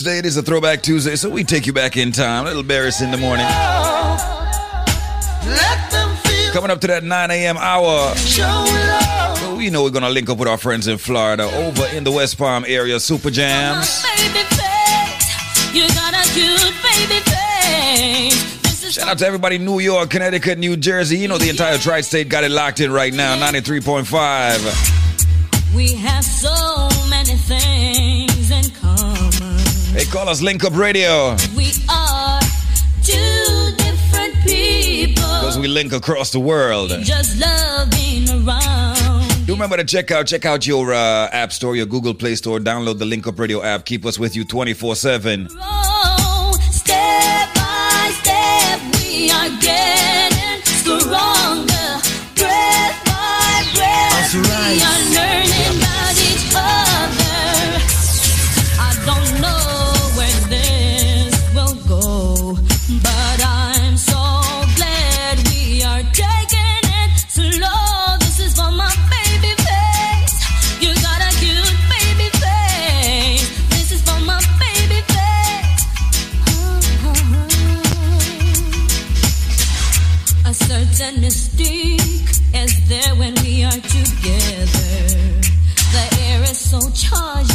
Today it is a Throwback Tuesday, so we take you back in time. A little Barris in the morning. Coming up to that 9 a.m. hour. So we know we're going to link up with our friends in Florida over in the West Palm area, Super Jams. Shout out to everybody New York, Connecticut, New Jersey. You know the entire tri state got it locked in right now, 93.5. We have so many things. They call us Link Up Radio. We are two different people. Because we link across the world. Just loving around. Do remember to check out check out your uh, app store, your Google Play Store. Download the Link Up Radio app. Keep us with you 24 7. Step by step, we are getting stronger. Breath by breath, That's right. 差异。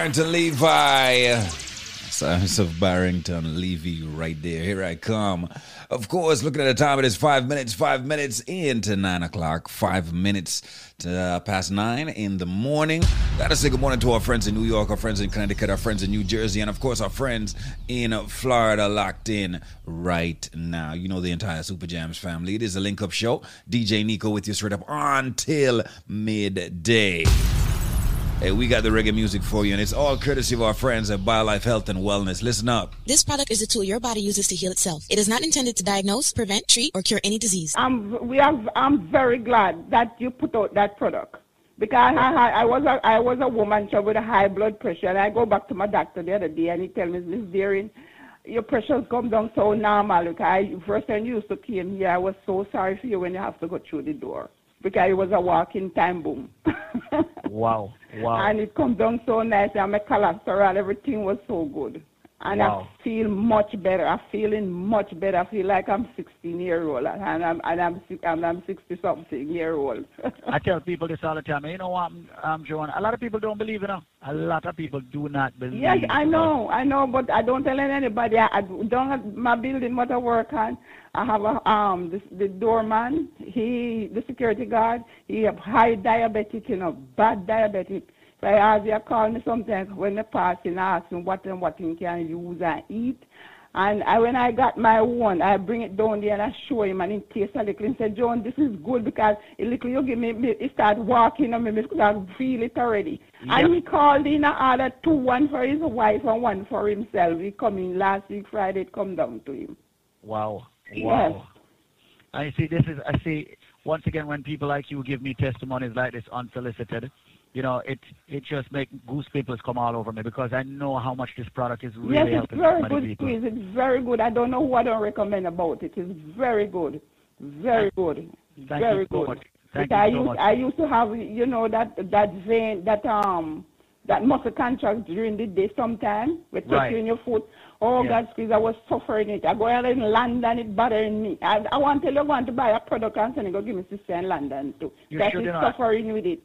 Barrington Levy. Sounds of Barrington Levy right there. Here I come. Of course, looking at the time, it is five minutes, five minutes into nine o'clock, five minutes to uh, past nine in the morning. Gotta say good morning to our friends in New York, our friends in Connecticut, our friends in New Jersey, and of course, our friends in Florida locked in right now. You know the entire Super Jams family. It is a link up show. DJ Nico with you straight up until midday. Hey, we got the reggae music for you, and it's all courtesy of our friends at BioLife Health and Wellness. Listen up. This product is a tool your body uses to heal itself. It is not intended to diagnose, prevent, treat, or cure any disease. I'm we are I'm very glad that you put out that product because I, I, I was a I was a woman with a high blood pressure and I go back to my doctor the other day and he tell me Miss Deering, your pressure's come down so normal. Look, I first time you used to came here, I was so sorry for you when you have to go through the door because it was a walking time boom. Wow. Wow. and it come down so nice and my cholesterol, everything was so good. And Wow. I feel much better. I'm feeling much better. I feel like I'm 16 year old and I'm and I'm and I'm 60 something year old. I tell people this all the time. You know what, I'm um, Joan? A lot of people don't believe it. Now. A lot of people do not believe. yes, I know, I know, but I don't tell anybody. I, I don't have my building what I work on. I have a um the, the doorman. He the security guard. He have high diabetic, you know, bad diabetic. So I ask you call me sometimes when they pass and ask him what and what he can use and eat. And I, when I got my one, I bring it down there and I show him and he tastes a little. He said, John, this is good because a little you give me, me he start walking on me because I feel it already. And he called in and ordered two, one for his wife and one for himself. He come in last week Friday, it come down to him. Wow. Yes. Wow. I see. This is. I see. Once again, when people like you give me testimonies like this unsolicited, you know, it it just make goose pimples come all over me because I know how much this product is really yes, it's helping very good people. squeeze. It's very good. I don't know who I don't recommend about it. It's very good. Very good. Thank very you so good. much. Thank you so I used much. I used to have you know that that vein that um that muscle contract during the day sometime with Right. your foot. Oh. God, squeeze! I was suffering it. I go out in London, it bothering me. I, I want to tell you, I want to buy a product and send it, go give me sister in London too. You that is not. suffering with it.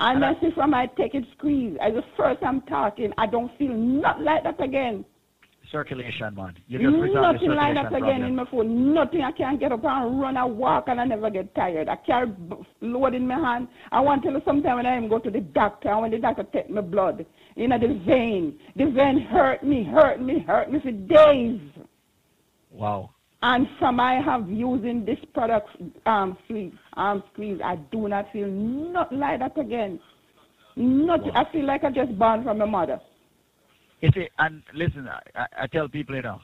And And I- I see from I take it squeeze. As the first I'm talking, I don't feel not like that again. Circulation, man. You just Nothing like that again in my phone. Nothing. I can't get up and run and walk and I never get tired. I carry load in my hand. I want to tell you sometime when I even go to the doctor and when the doctor take my blood, you know, the vein. The vein hurt me, hurt me, hurt me for days. Wow. And from I have using this product, um, squeeze, arm squeeze, I do not feel nothing like that again. Not, I feel like I just born from my mother. You see, and listen, I, I- I tell people, you know,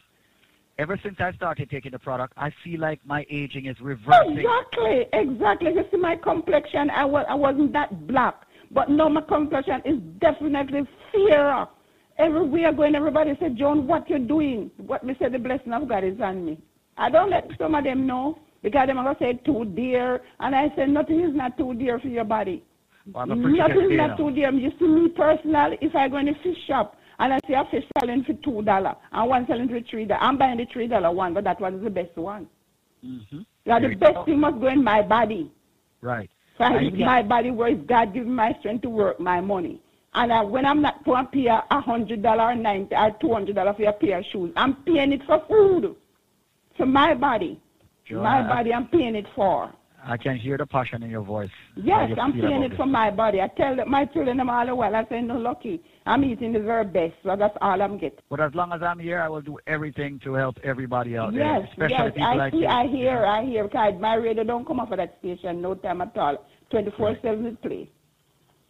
ever since I started taking the product, I feel like my aging is reversing. Exactly, exactly. You see, my complexion, I was, I wasn't that black, but now my complexion is definitely fairer. Everywhere going, everybody said, John, what you doing? What me said, the blessing of God is on me. I don't let some of them know because them are gonna say too dear, and I say nothing is not too dear for your body. Well, I'm a pretty Nothing is not too dear. You see me personally, if I go in a fish shop and I see a fish selling for two dollar and one selling for three dollar, I'm buying the three dollar one, but that one is the best one. hmm Yeah, the best go. thing must go in my body. Right. So I And use you my body where it's God giving my strength to work my money. And I, when I'm not going to pay a hundred dollar or ninety or two hundred dollar for a pair of shoes, I'm paying it for food. For my body. Joanna, my body I'm paying it for. I can hear the passion in your voice. Yes, you I'm paying it this. for my body. I tell my children I'm all the while, I say, no, lucky. I'm eating the very best, so that's all I'm getting. But as long as I'm here, I will do everything to help everybody out Yes, there, especially yes, people I like see, you. I hear, I hear. Because my radio don't come off of that station no time at all. 24-7 it play.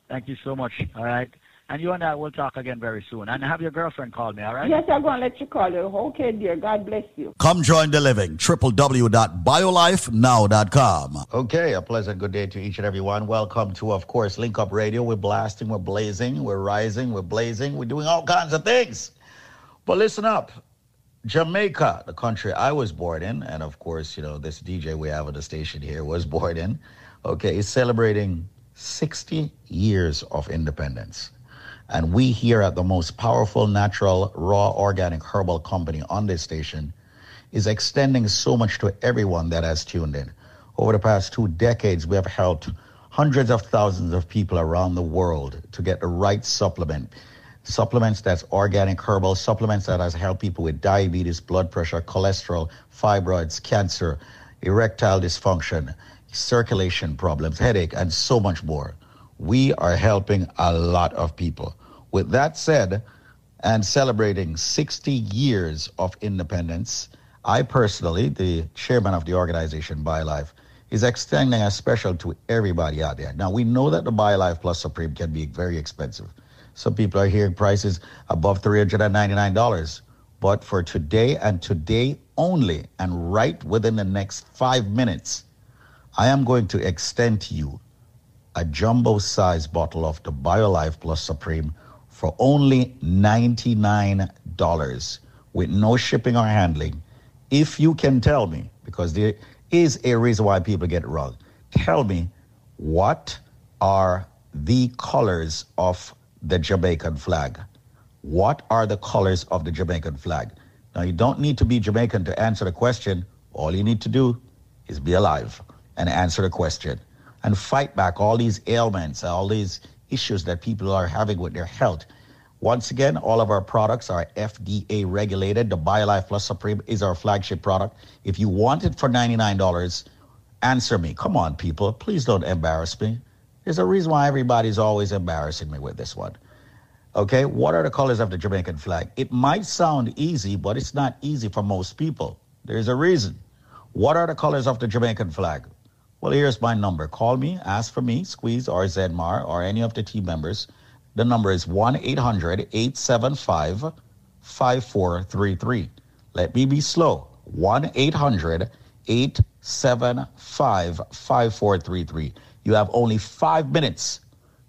Thank you so much. All right. And you and I will talk again very soon. And have your girlfriend call me, all right? Yes, I'm going to let you call her. Okay, dear. God bless you. Come join the living. www.biolifenow.com. Okay, a pleasant good day to each and every one. Welcome to, of course, Link Up Radio. We're blasting, we're blazing, we're rising, we're blazing, we're doing all kinds of things. But listen up. Jamaica, the country I was born in, and of course, you know, this DJ we have at the station here was born in, okay, is celebrating 60 years of independence. And we here at the most powerful natural, raw, organic herbal company on this station is extending so much to everyone that has tuned in. Over the past two decades, we have helped hundreds of thousands of people around the world to get the right supplement. Supplements that's organic herbal, supplements that has helped people with diabetes, blood pressure, cholesterol, fibroids, cancer, erectile dysfunction, circulation problems, headache, and so much more. We are helping a lot of people. With that said, and celebrating 60 years of independence, I personally, the chairman of the organization BioLife, is extending a special to everybody out there. Now, we know that the BioLife Plus Supreme can be very expensive. Some people are hearing prices above $399. But for today and today only, and right within the next five minutes, I am going to extend to you a jumbo size bottle of the BioLife Plus Supreme for only $99 with no shipping or handling. If you can tell me, because there is a reason why people get it wrong, tell me what are the colors of the Jamaican flag? What are the colors of the Jamaican flag? Now, you don't need to be Jamaican to answer the question. All you need to do is be alive and answer the question and fight back all these ailments, all these issues that people are having with their health. Once again, all of our products are FDA regulated. The BioLife Plus Supreme is our flagship product. If you want it for $99, answer me. Come on, people. Please don't embarrass me. There's a reason why everybody's always embarrassing me with this one. Okay, what are the colors of the Jamaican flag? It might sound easy, but it's not easy for most people. There's a reason. What are the colors of the Jamaican flag? Well, here's my number. Call me, ask for me, Squeeze or Zedmar or any of the team members. The number is 1 800 875 5433. Let me be slow. 1 800 875 5433. You have only five minutes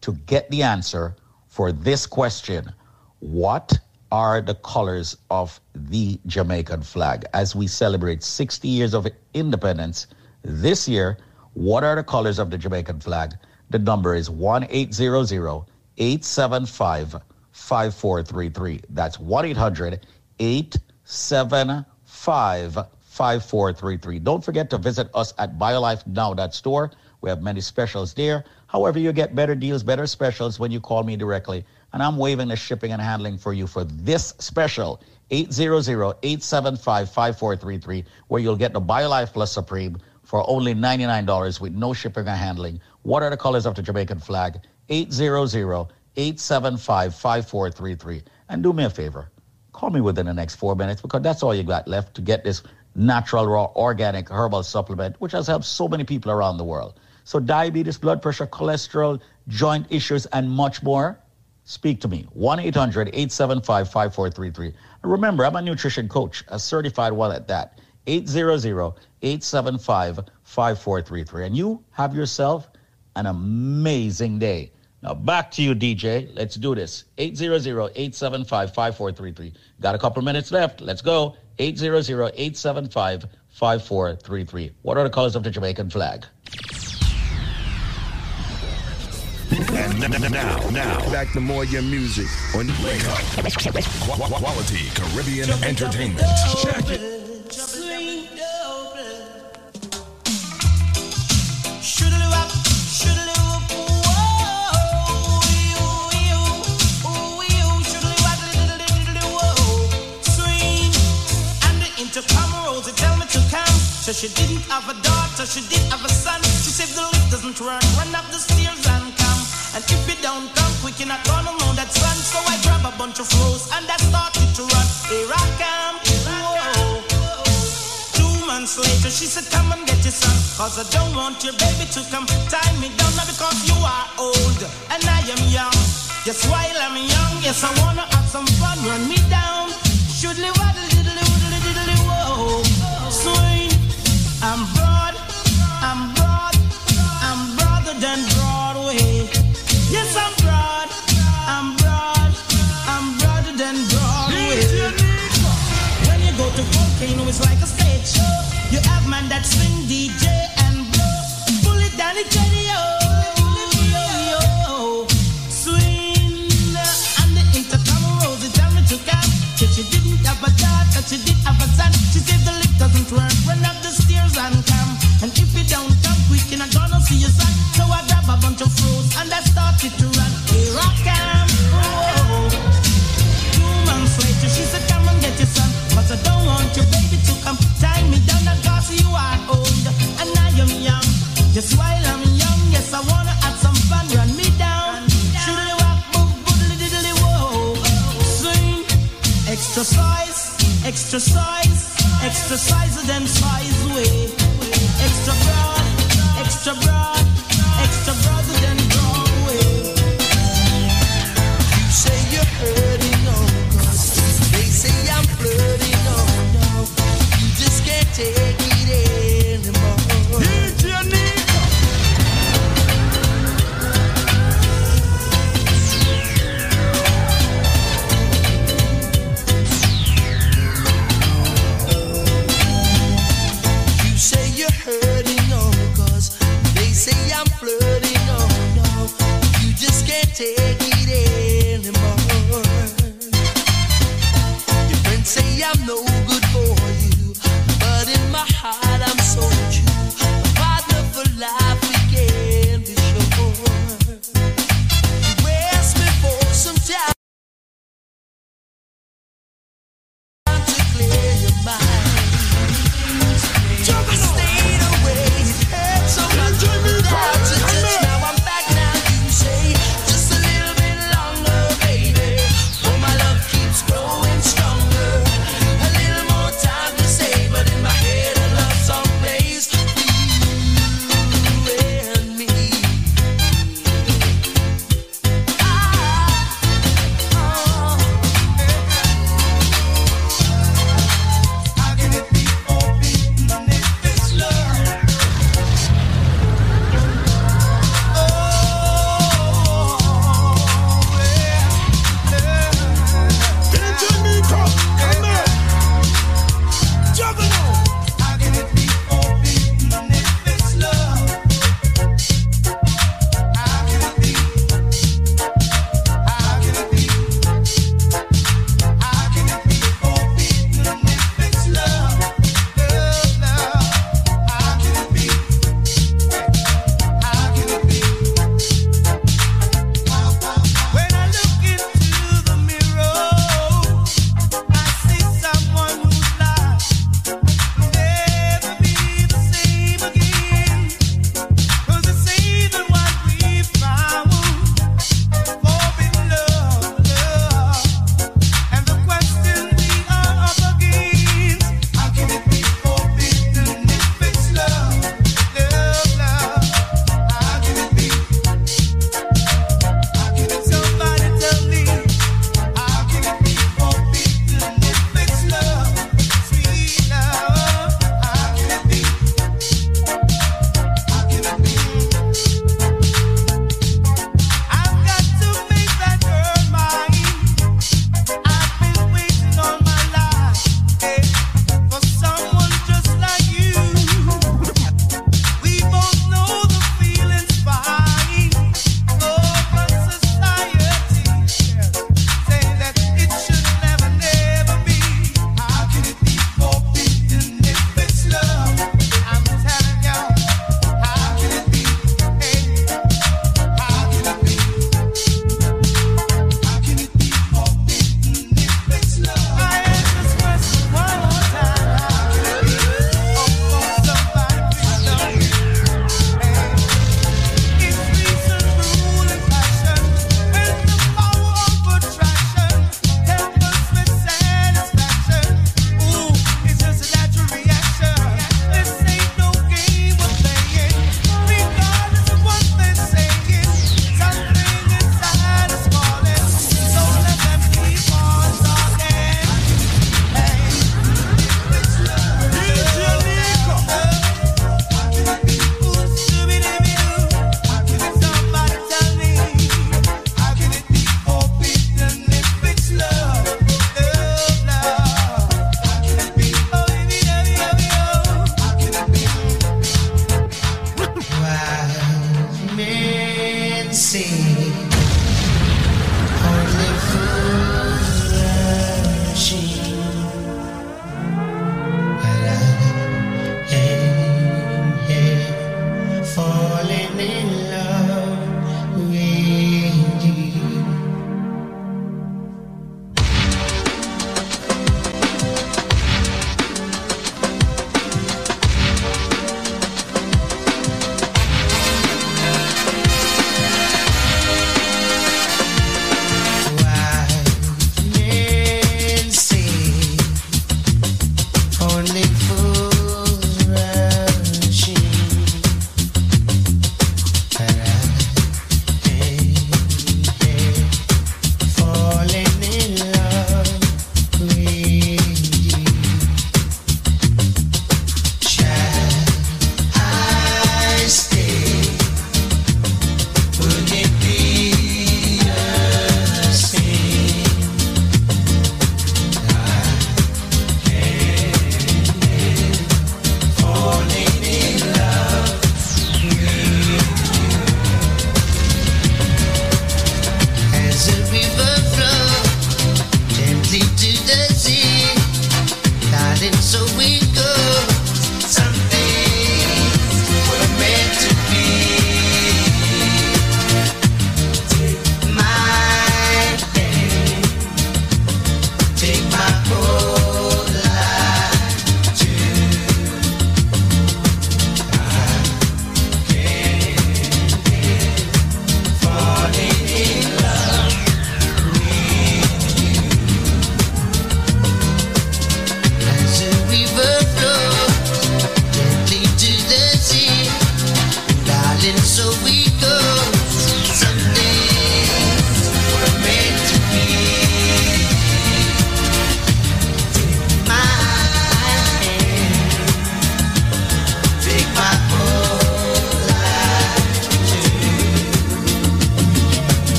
to get the answer for this question What are the colors of the Jamaican flag? As we celebrate 60 years of independence this year, what are the colors of the Jamaican flag? The number is 1 800 875 5433. That's 1 800 875 5433. Don't forget to visit us at biolifenow.store. We have many specials there. However, you get better deals, better specials when you call me directly. And I'm waiving the shipping and handling for you for this special 800-875-5433 where you'll get the BioLife Plus Supreme for only $99 with no shipping or handling. What are the colors of the Jamaican flag? 800-875-5433. And do me a favor. Call me within the next four minutes because that's all you got left to get this natural, raw, organic herbal supplement, which has helped so many people around the world. So diabetes, blood pressure, cholesterol, joint issues, and much more, speak to me. 1-800-875-5433. Remember, I'm a nutrition coach, a certified one at that. 800-875-5433. And you have yourself an amazing day. Now back to you, DJ. Let's do this. 800-875-5433. Got a couple minutes left. Let's go. 800-875-5433. What are the colors of the Jamaican flag? And n- n- now, now, Back to more your music on Wake Up. Qu- qu- quality Caribbean entertainment. Check it. She didn't have a daughter, she did have a son. She said the lift doesn't work, run up the stairs and come. And if you don't come quick, you're not gonna know that son. So I grab a bunch of rose and I started to run. Here I come, months later, she said, Come and get your son. Cause I don't want your baby to come tie me down now because you are old and I am young. Just while I'm young, yes, I wanna have some fun, run me down. Shoodly waddle diddly woodly diddly whoa. Swing, I'm broad, I'm broad, I'm broader than Broadway. Yes, I'm broad, I'm broad, I'm broader than Broadway. When you go to Volcano, it's like a stage show. You have man that swing DJ and blow. Pull it down. Swing uh, and the intercom to she didn't have a she did have a son. She said the lift doesn't work. Run up the stairs and come. And if you don't come quick, gonna see. So I grab a bunch of and I started to run. Here I come. Two months later, she said, Come and get your son. But I don't want your baby to come tie me down Extra size, extra size, extra size of them size with Extra broad, extra broad, extra broader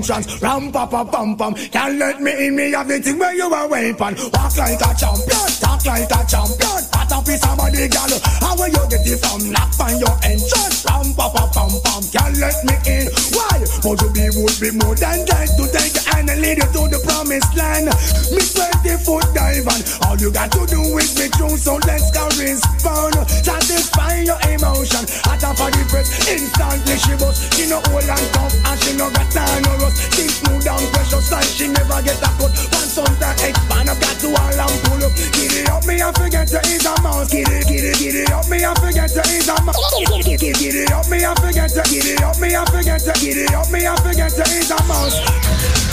entrance. Ram pa pa pam pam. Can't let me in. Me have the thing where you are weapon. Walk like a champion. Talk like a champion. At a piece of body, girl. How will you get it from? Knock on your entrance. Ram pa pa pam pam. Can't let me in. Why? For to be would be more than that to take the hand and lead you to the promised land. Me twenty foot diving. All you got to do is be true. So let's go respond. Satisfy your emotion. At a party press. instant she bust. She no old and tough and she no got none no rust. She smooth and precious and she never get a cut. Pants on the expand up, got to all and pull up. Giddy up me and forget to ease a mouse Giddy, giddy, giddy up me and forget to ease a mouse Giddy giddy giddy up me and forget to, giddy up me and forget to Giddy up me and forget to ease a mouse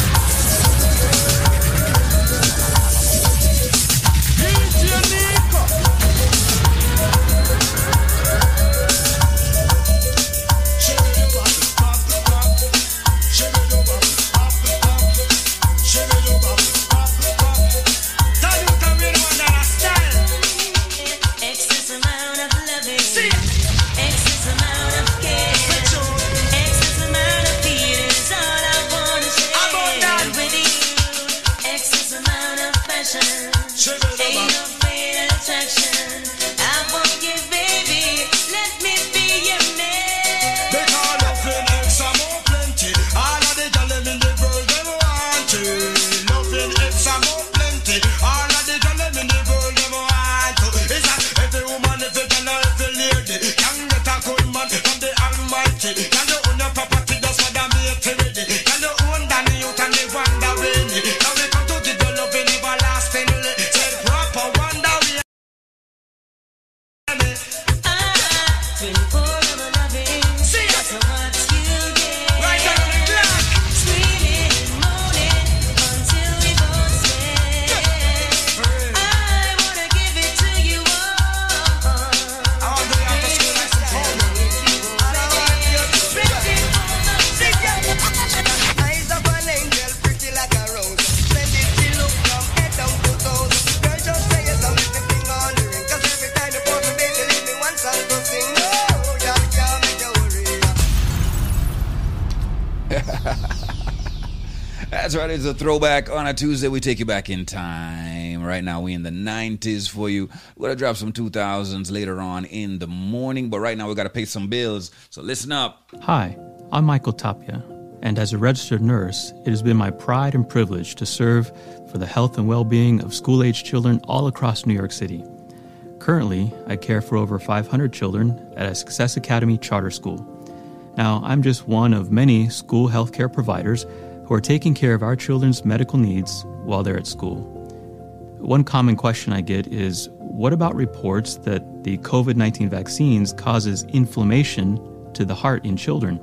a throwback on a Tuesday. We take you back in time. Right now, we in the 90s for you. We're going to drop some 2000s later on in the morning. But right now, we got to pay some bills. So listen up. Hi, I'm Michael Tapia, and as a registered nurse, it has been my pride and privilege to serve for the health and well being of school age children all across New York City. Currently, I care for over 500 children at a Success Academy charter school. Now, I'm just one of many school healthcare providers who are taking care of our children's medical needs while they're at school. One common question I get is what about reports that the COVID 19 vaccines causes inflammation to the heart in children?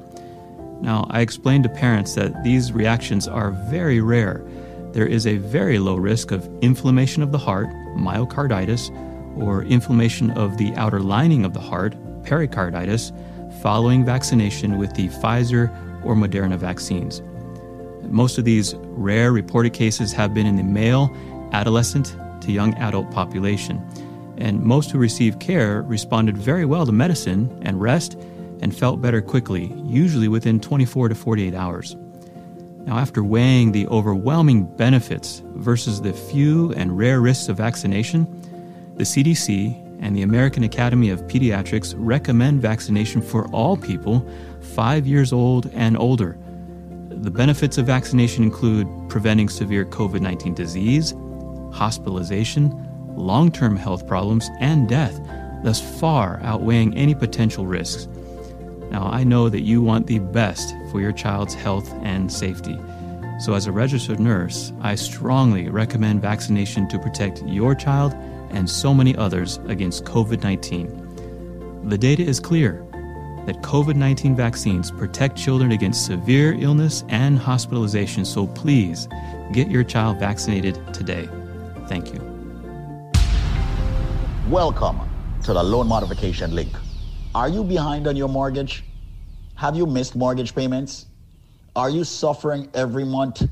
Now, I explained to parents that these reactions are very rare. There is a very low risk of inflammation of the heart, myocarditis, or inflammation of the outer lining of the heart, pericarditis, following vaccination with the Pfizer or Moderna vaccines. Most of these rare reported cases have been in the male, adolescent to young adult population, and most who received care responded very well to medicine and rest and felt better quickly, usually within 24 to 48 hours. Now, after weighing the overwhelming benefits versus the few and rare risks of vaccination, the CDC and the American Academy of Pediatrics recommend vaccination for all people 5 years old and older. The benefits of vaccination include preventing severe COVID 19 disease, hospitalization, long term health problems, and death, thus far outweighing any potential risks. Now, I know that you want the best for your child's health and safety. So, as a registered nurse, I strongly recommend vaccination to protect your child and so many others against COVID 19. The data is clear that COVID 19 vaccines protect children against severe illness and hospitalization, so please get your child vaccinated today. Thank you. Welcome to the loan modification link. Are you behind on your mortgage? Have you missed mortgage payments? Are you suffering every month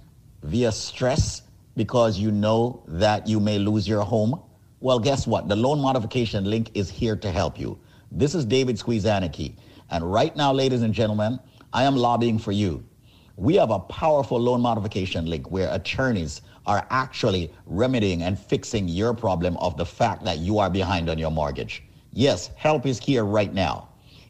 via stress because you know that you may lose your home? Well, guess what? The loan modification link is here to help you. This is David Squeezaniki. And right now, ladies and gentlemen, I am lobbying for you. We have a powerful loan modification link where attorneys are actually remedying and fixing your problem of the fact that you are behind on your mortgage. Yes, help is here right now.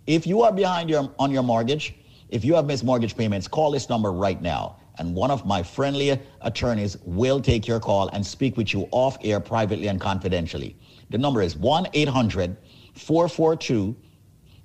If you are behind your, on your mortgage, if you have missed mortgage payments, call this number right now. And one of my friendly attorneys will take your call and speak with you off air privately and confidentially. The number is 1 800 442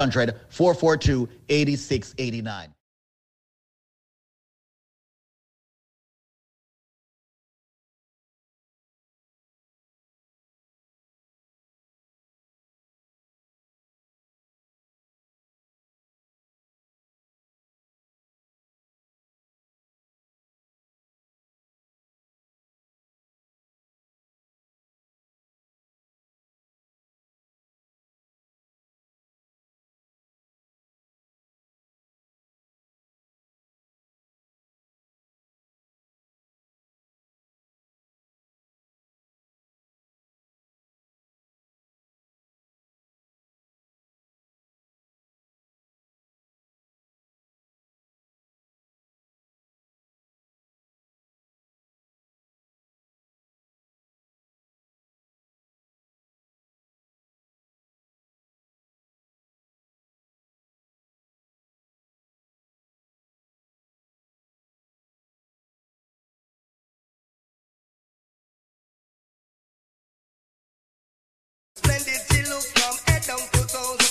800 442 8689. did she look from head down to toes?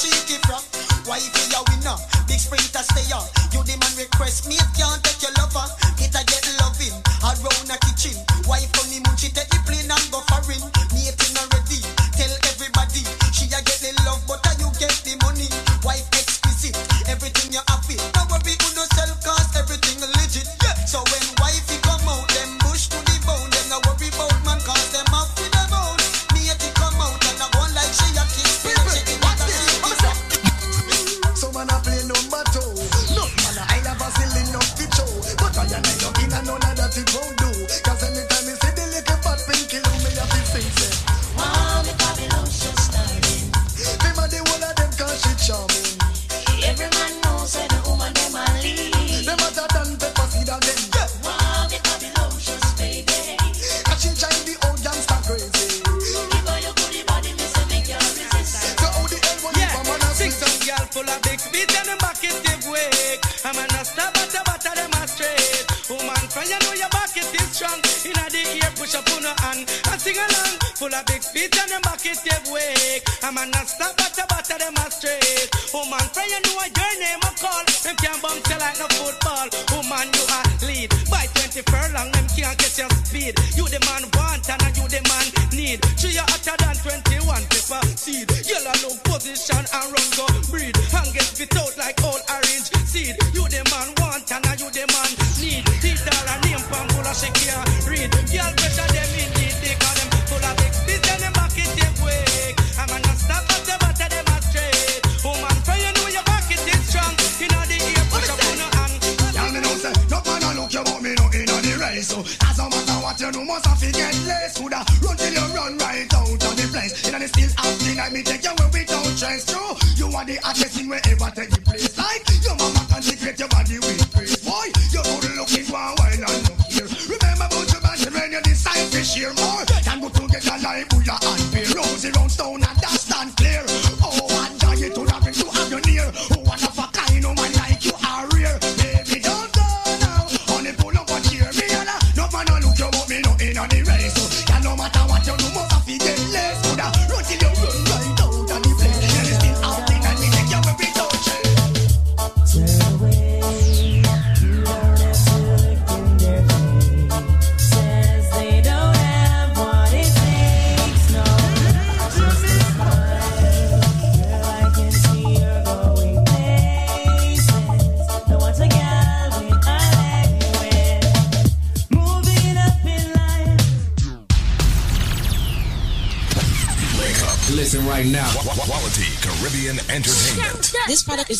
she give up. Why be a winner? Big sprinter stay on. You the man request me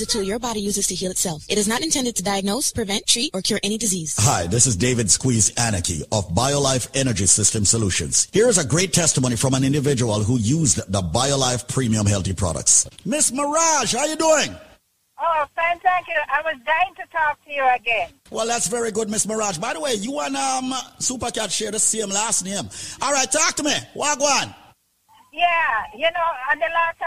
is a tool your body uses to heal itself. It is not intended to diagnose, prevent, treat, or cure any disease. Hi, this is David Squeeze Anarchy of BioLife Energy System Solutions. Here is a great testimony from an individual who used the BioLife Premium Healthy products. Miss Maragh, how you doing? Oh, fine, thank you. I was dying to talk to you again. Well, that's very good, Miss Maragh. By the way, you and um, Supercat share the same last name. All right, talk to me. Wagwan. Yeah, you know, on the last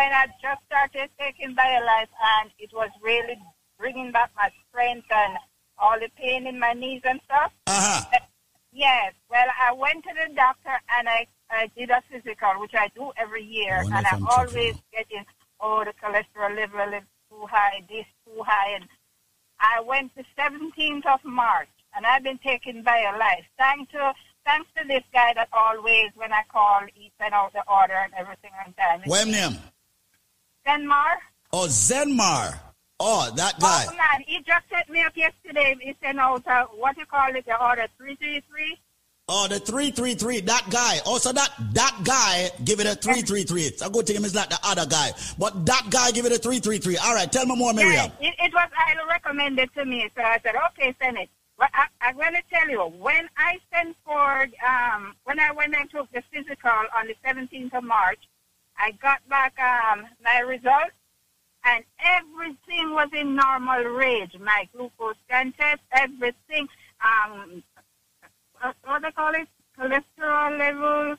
when I just started taking Biolife and it was really bringing back my strength and all the pain in my knees and stuff. Uh-huh. Yes. Well, I went to the doctor and I, I did a physical, which I do every year. And I'm always getting, oh, the cholesterol level is too high, this too high. And I went the 17th of March and I've been taking Biolife. Thanks to thanks to this guy that always, when I call, he sent out the order and everything on time. Wham, Zenmar. Oh, Zenmar. Oh, that oh, guy. Oh, man, he just set me up yesterday. He sent out, uh, what you call it, the order 333. Oh, the 333, that guy. Oh, also, that that guy give it a 333. It's a good thing it's not the other guy. But that guy give it a 333. All right, tell me more, Miriam. It, it was highly recommended to me. So I said, okay, send it. But I, I'm going to tell you, when I sent for, um, when I went and took the physical on the 17th of March, I got back um, my results, and everything was in normal range. My glucose scan test, everything, um, what they call it, cholesterol levels,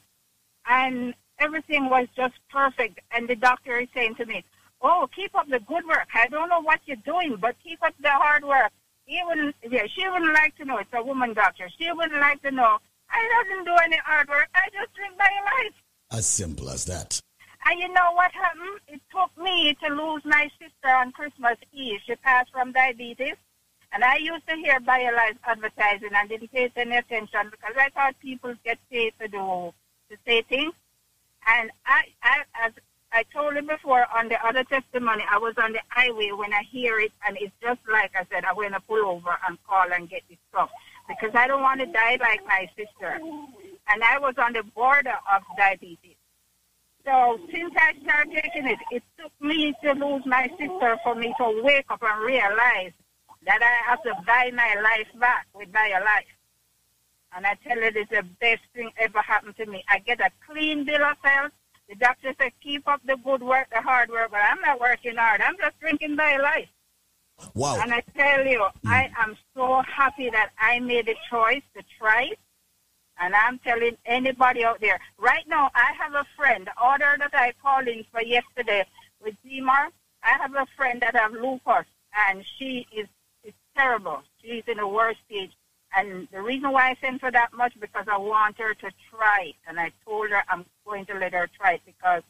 and everything was just perfect. And the doctor is saying to me, "Oh, keep up the good work. I don't know what you're doing, but keep up the hard work." He wouldn't, yeah, she wouldn't like to know. It's a woman doctor. She wouldn't like to know. I doesn't do any hard work. I just drink my life. As simple as that. And you know what happened? It took me to lose my sister on Christmas Eve. She passed from diabetes. And I used to hear BioLife advertising and didn't pay any attention because I thought people get paid to do, to say things. And I, I, as I told you before on the other testimony, I was on the highway when I hear it, and it's just like I said, I'm going to pull over and call and get this stuff because I don't want to die like my sister. And I was on the border of diabetes. So since I started taking it, it took me to lose my sister for me to wake up and realize that I have to buy my life back with my Life. And I tell you, it's the best thing ever happened to me. I get a clean bill of health. The doctor said, keep up the good work, the hard work, but I'm not working hard. I'm just drinking my Life. Wow. And I tell you, mm. I am so happy that I made a choice to try it. And I'm telling anybody out there, right now, I have a friend, the order that I called in for yesterday with Zimar, I have a friend that have lupus, and she is, is terrible. She's in the worst stage. And the reason why I sent for that much, because I want her to try it. And I told her I'm going to let her try it because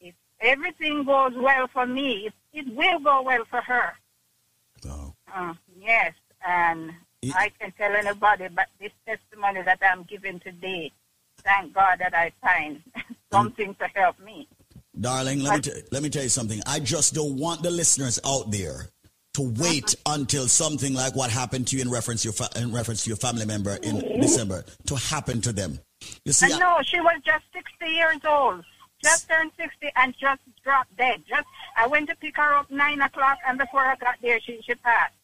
if everything goes well for me, it, it will go well for her. Uh, yes, and I can tell anybody, but this testimony that I'm giving today, thank God that I find something to help me. Darling, let me, t- let me tell you something. I just don't want the listeners out there to wait uh-huh. until something like what happened to you in reference to your, fa- in reference to your family member in December to happen to them. You see, uh, I know she was just 60 years old, just turned 60 and just dropped dead. Just I went to pick her up nine o'clock, and before I got there, she she passed.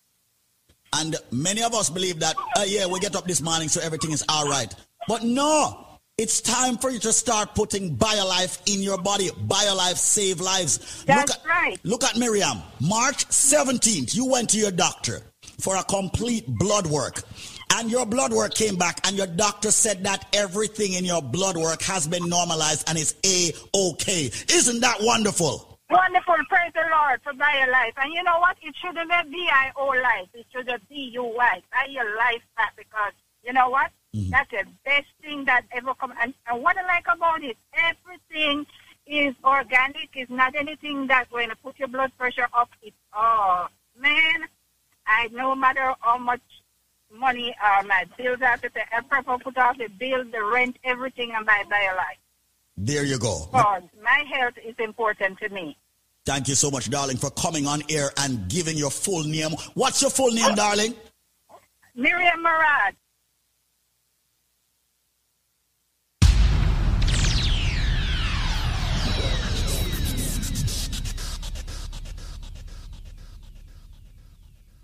And many of us believe that, uh, yeah, we get up this morning so everything is all right. But no, it's time for you to start putting BioLife in your body. BioLife save lives. That's look at, right. Look at Miriam. March 17th, you went to your doctor for a complete blood work. And your blood work came back, and your doctor said that everything in your blood work has been normalized and is A-OK. Isn't that wonderful? Wonderful, praise the Lord for buy your life. And you know what? It shouldn't be B-I-O life. It should be B-U-Y. Buy your life back because you know what? That's the best thing that ever come. And, and what I like about it, everything is organic. It's not anything that's going to put your blood pressure up. It's oh man, I no matter how much money uh, my bills have to pay, I prefer put off the bill, the rent, everything, and buy buy a life. There you go. Because my health is important to me. Thank you so much, darling, for coming on air and giving your full name. What's your full name, darling? Miriam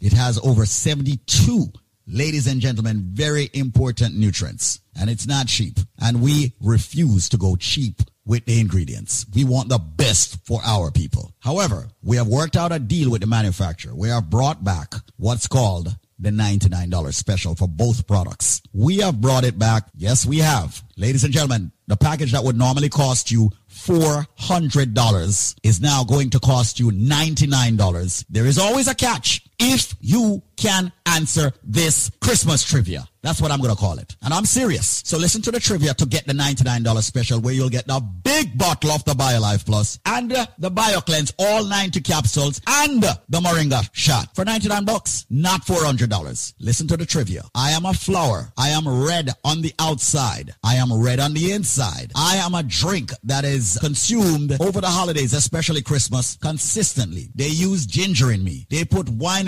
It has over 72, ladies and gentlemen, very important nutrients. And it's not cheap. And we refuse to go cheap with the ingredients. We want the best for our people. However, we have worked out a deal with the manufacturer. We have brought back what's called the $99 special for both products. We have brought it back. Yes, we have. Ladies and gentlemen, the package that would normally cost you $400 is now going to cost you $99. There is always a catch if you can answer this Christmas trivia. That's what I'm going to call it. And I'm serious. So listen to the trivia to get the $99 special where you'll get the big bottle of the BioLife Plus and uh, the BioCleanse, all 90 capsules and the Moringa shot for 99 bucks, not $400. Listen to the trivia. I am a flower. I am red on the outside. I am red on the inside. I am a drink that is consumed over the holidays, especially Christmas, consistently. They use ginger in me. They put wine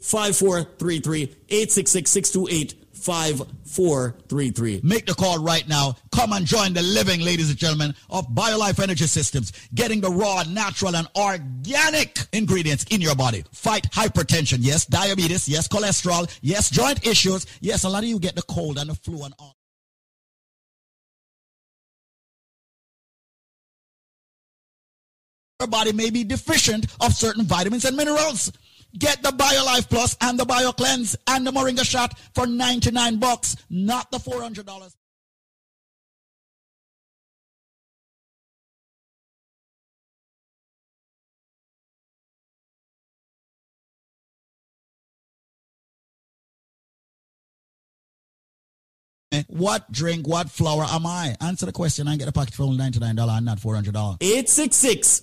5433 866 628 5433. Make the call right now. Come and join the living, ladies and gentlemen, of BioLife Energy Systems, getting the raw, natural, and organic ingredients in your body. Fight hypertension, yes, diabetes, yes, cholesterol, yes, joint issues, yes, a lot of you get the cold and the flu and all. Your body may be deficient of certain vitamins and minerals. Get the BioLife Plus and the BioCleanse and the Moringa shot for 99 bucks, not the $400. What drink, what flower am I? Answer the question and get a package for only $99 and not $400. 866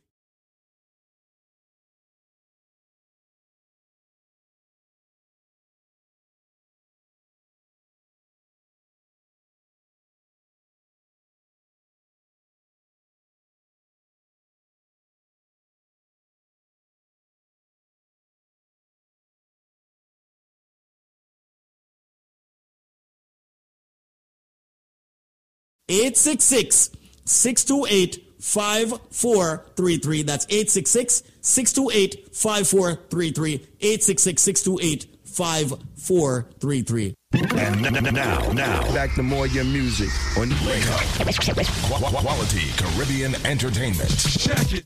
Eight six six six two eight five four three three. That's 866 628 5433. 866 628 5433. And n- n- now, now, back to more your music on Wake Up. Qu- qu- Quality Caribbean Entertainment. Check it.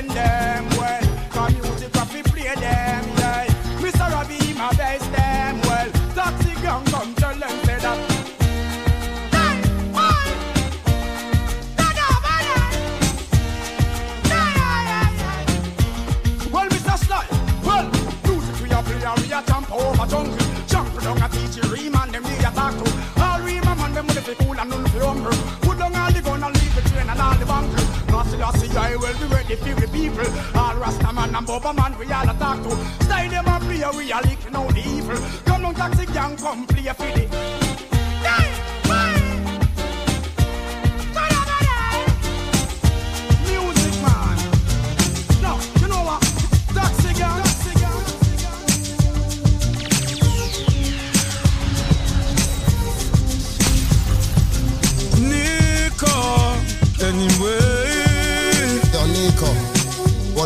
defend them well. Come music up, we play them, well, Mr. Robbie, him a base them well. Toxic young come tell them say that. Jump over jungle, jump down a teacher, man, them we attack to. All we man, them with the cool and no. Selassie, I will be ready for the people. All Rastaman and Bobaman, we all attack to. Style them and play, we are leaking out the evil. Come on, taxi gang, come play for the.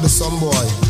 the sun boy.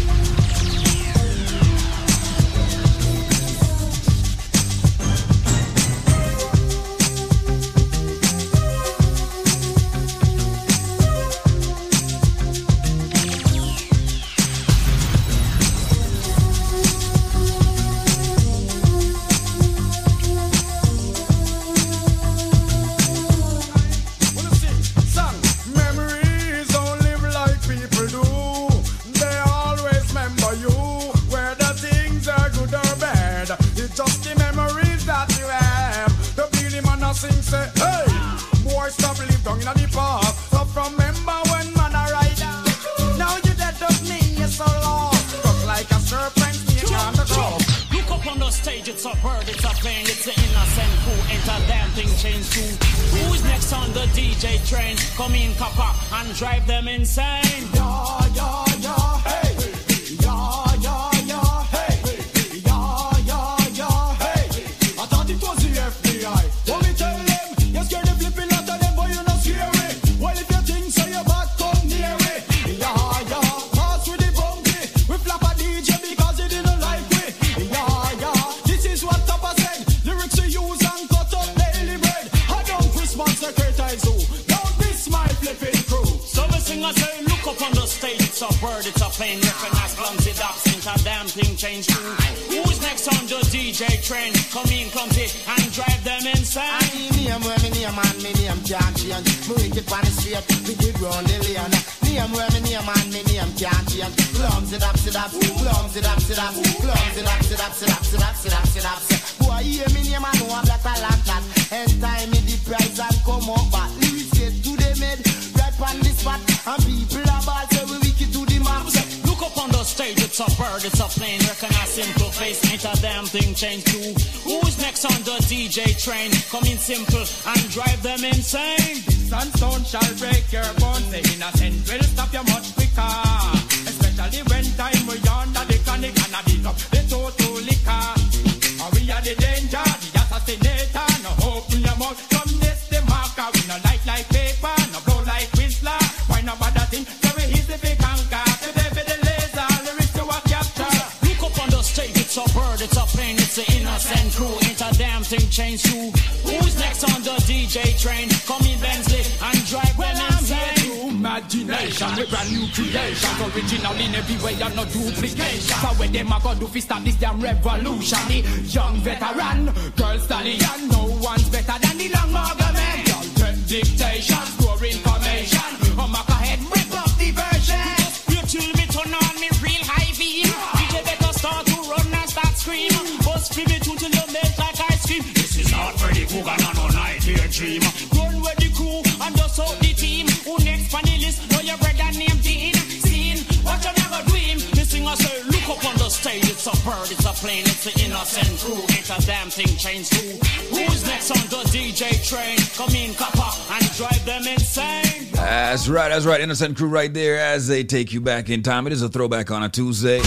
That's right. Innocent crew right there as they take you back in time. It is a throwback on a Tuesday.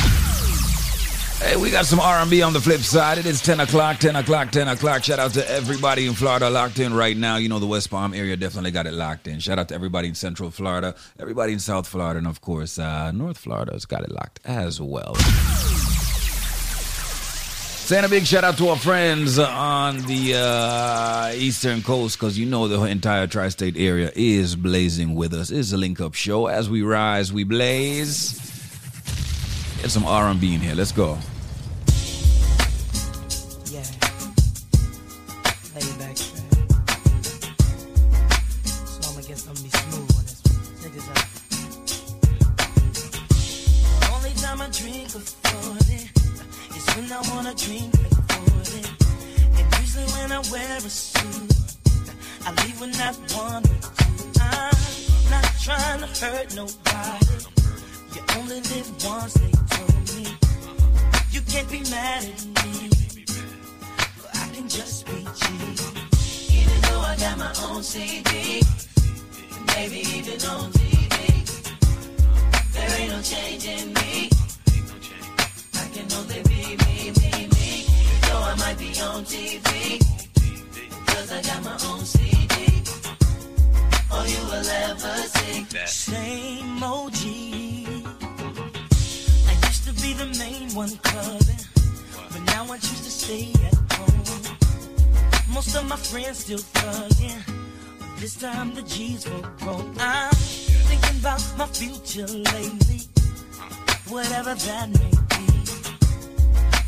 Hey, we got some R&B on the flip side. It is 10 o'clock, 10 o'clock, 10 o'clock. Shout out to everybody in Florida locked in right now. You know, the West Palm area definitely got it locked in. Shout out to everybody in Central Florida, everybody in South Florida, and of course, uh, North Florida's got it locked as well. Saying a big shout out to our friends on the uh, Eastern Coast because you know the entire tri state area is blazing with us. It's a link up show. As we rise, we blaze. Get some R&B in here. Let's go. Hurt nobody. You only live once, they told me. You can't be mad at me. But I can just be cheap. Even though I got my own CD, maybe even on TV. There ain't no change in me. I can only be me, me, me. Though I might be on TV, cause I got my own CD. All you will ever see. Same OG. I used to be the main one clubbing, but now I choose to stay at home. Most of my friends still thugging, but this time the G's will grow. I'm thinking about my future lately, whatever that may be.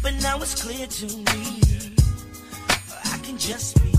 But now it's clear to me, I can just be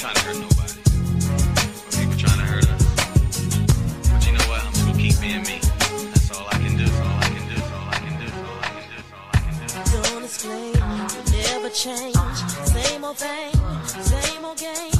trying to hurt nobody, people trying to hurt us. But you know what? I'm gonna keep being me. That's all I can do. That's all I can do. That's all I can do. That's all I can do. That's all I can do. Don't explain, never change. Same old thing, same old game.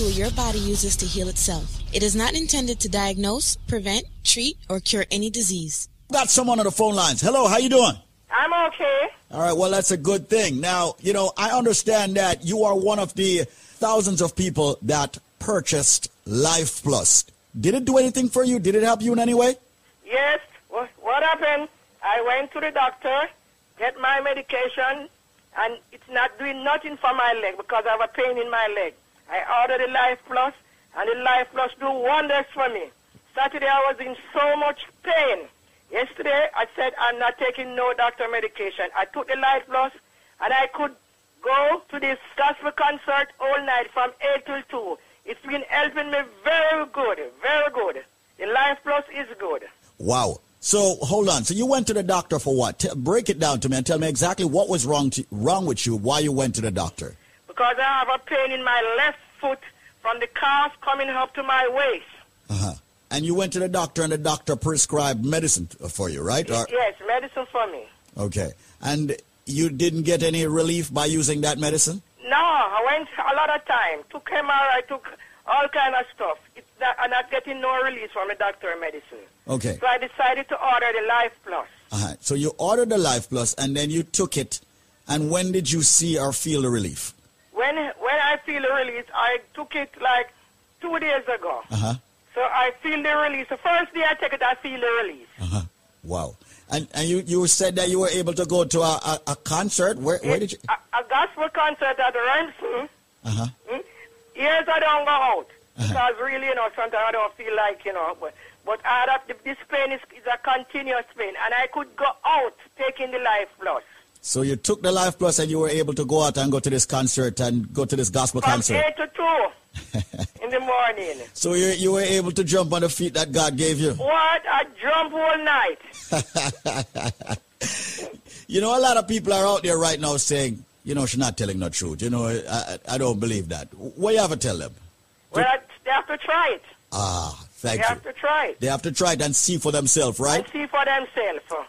Tool your body uses to heal itself. It is not intended to diagnose, prevent, treat, or cure any disease. Got someone on the phone lines. Hello, how you doing? I'm okay. All right, well, that's a good thing. Now, you know, I understand that you are one of the thousands of people that purchased Life Plus. Did it do anything for you? Did it help you in any way? Yes. What, what happened? I went to the doctor, get my medication, and it's not doing nothing for my leg because I have a pain in my leg. I ordered the Life Plus, and the Life Plus do wonders for me. Saturday I was in so much pain. Yesterday I said I'm not taking no doctor medication. I took the Life Plus, and I could go to this gospel concert all night from 8 till 2. It's been helping me very good, very good. The Life Plus is good. Wow. So hold on. So you went to the doctor for what? T- break it down to me and tell me exactly what was wrong to, wrong with you. Why you went to the doctor? Because I have a pain in my left foot from the calf coming up to my waist. Uh-huh. And you went to the doctor and the doctor prescribed medicine for you, right? Or- Yes, medicine for me. okay. And you didn't get any relief by using that medicine? No, I went a lot of time. Took MRI, I took all kind of stuff. It's not, I'm not getting no release from the doctor medicine. Okay. So I decided to order the Life Plus. Uh-huh. So you ordered the Life Plus and then you took it. And when did you see or feel the relief? When when I feel the release, I took it like two days ago. Uh-huh. So I feel the release. The first day I take it, I feel the release. Uh-huh. Wow. And and you, you said that you were able to go to a, a, a concert. Where where did you? A, a gospel concert at Remsen. Uh-huh. Mm? Years I don't go out because really, you know, sometimes I don't feel like, you know, but but I had a, this pain is, is a continuous pain, and I could go out taking the Life Plus. So you took the Life Plus and you were able to go out and go to this concert and go to this gospel From concert. eight to two in the morning. So you you were able to jump on the feet that God gave you. What I jump all night. You know, a lot of people are out there right now saying, you know, she's not telling the truth. You know, I, I, don't believe that. What you have to tell them? Well, they have to try it. Ah, thank they you. They have to try it They have to try it and see for themselves, right? and see for themselves.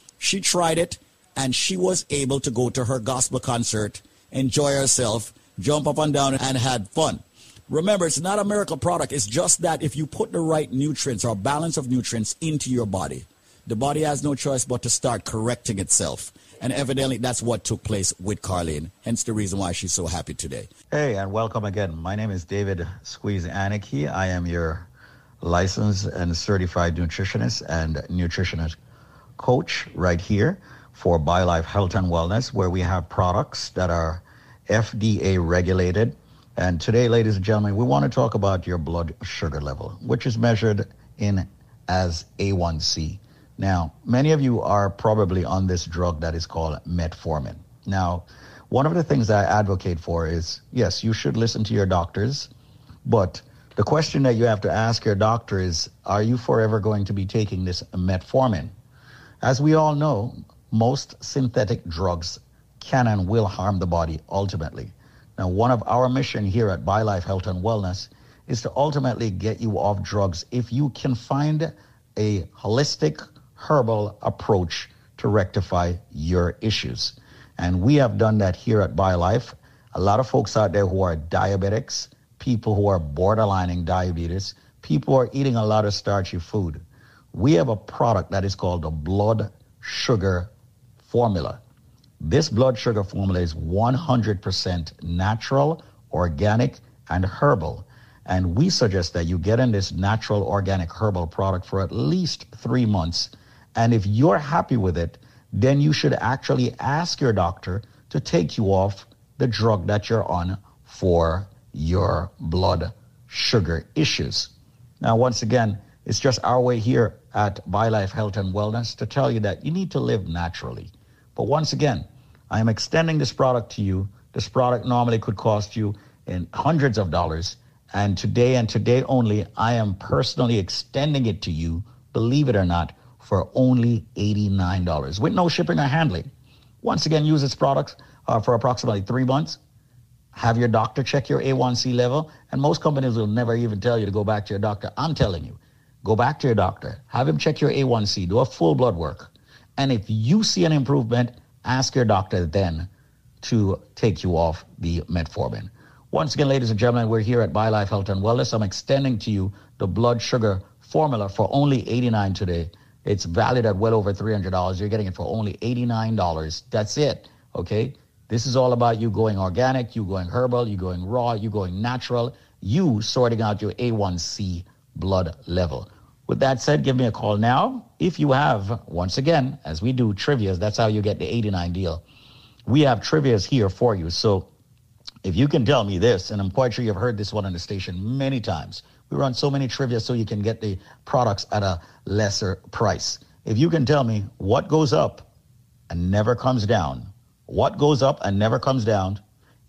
She tried it, and she was able to go to her gospel concert, enjoy herself, jump up and down, and had fun. Remember, it's not a miracle product. It's just that if you put the right nutrients or balance of nutrients into your body, the body has no choice but to start correcting itself. And evidently, that's what took place with Carlene. Hence the reason why she's so happy today. Hey, and welcome again. My name is David Squeeze Anarchy. I am your licensed and certified nutritionist and nutritionist coach right here for BioLife Health and Wellness, where we have products that are FDA regulated. And today, ladies and gentlemen, we want to talk about your blood sugar level, which is measured in as A1C. Now, many of you are probably on this drug that is called metformin. Now, one of the things I advocate for is yes, you should listen to your doctors, but the question that you have to ask your doctor is are you forever going to be taking this metformin? As we all know, most synthetic drugs can and will harm the body ultimately. Now, one of our mission here at BioLife Health and Wellness is to ultimately get you off drugs if you can find a holistic herbal approach to rectify your issues. And we have done that here at BioLife. A lot of folks out there who are diabetics, people who are borderlining diabetes, people who are eating a lot of starchy food. We have a product that is called the blood sugar formula. This blood sugar formula is 100% natural, organic, and herbal. And we suggest that you get in this natural, organic, herbal product for at least three months. And if you're happy with it, then you should actually ask your doctor to take you off the drug that you're on for your blood sugar issues. Now, once again, it's just our way here at BioLife Health and Wellness to tell you that you need to live naturally. But once again, I am extending this product to you. This product normally could cost you in hundreds of dollars, And today and today only, I am personally extending it to you, believe it or not, for only $89 with no shipping or handling. Once again, use this product uh, for approximately three months. Have your doctor check your A1C level. And most companies will never even tell you to go back to your doctor. I'm telling you, go back to your doctor, have him check your A1C, do a full blood work. And if you see an improvement, ask your doctor then to take you off the metformin. Once again, ladies and gentlemen, we're here at BioLife Health and Wellness. I'm extending to you the blood sugar formula for only 89 today. It's valued at well over $300. You're getting it for only $89. That's it. Okay. This is all about you going organic, you going herbal, you going raw, you going natural, you sorting out your A1C blood level. With that said, give me a call now. If you have, once again, as we do trivias, that's how you get the 89 deal. We have trivias here for you. So if you can tell me this, and I'm quite sure you've heard this one on the station many times, we run so many trivia so you can get the products at a lesser price. If you can tell me what goes up and never comes down, what goes up and never comes down,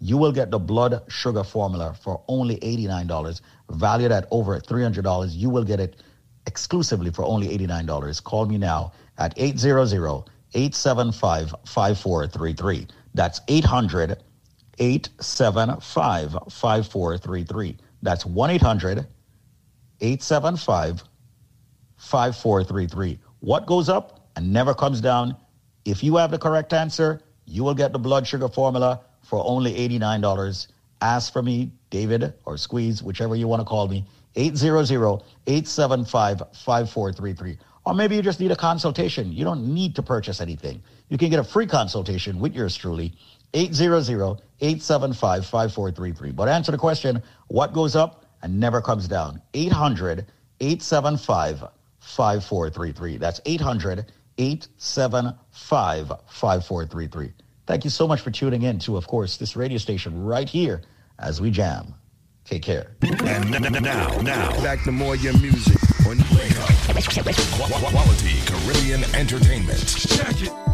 you will get the blood sugar formula for only $89, valued at over $300. You will get it exclusively for only $89. Call me now at 800-875-5433. That's 800 875 5433. That's 1 800 875 5433. What goes up and never comes down? If you have the correct answer, you will get the blood sugar formula for only $89. Ask for me, David or Squeeze, whichever you want to call me, 800-875-5433. Or maybe you just need a consultation. You don't need to purchase anything. You can get a free consultation with yours truly, 800-875-5433. But answer the question, what goes up and never comes down? 800-875-5433. That's 800-875-5433. Thank you so much for tuning in to, of course, this radio station right here as we jam. Take care. And n- n- now, now, back to more your music on Quality Caribbean Entertainment. Check it.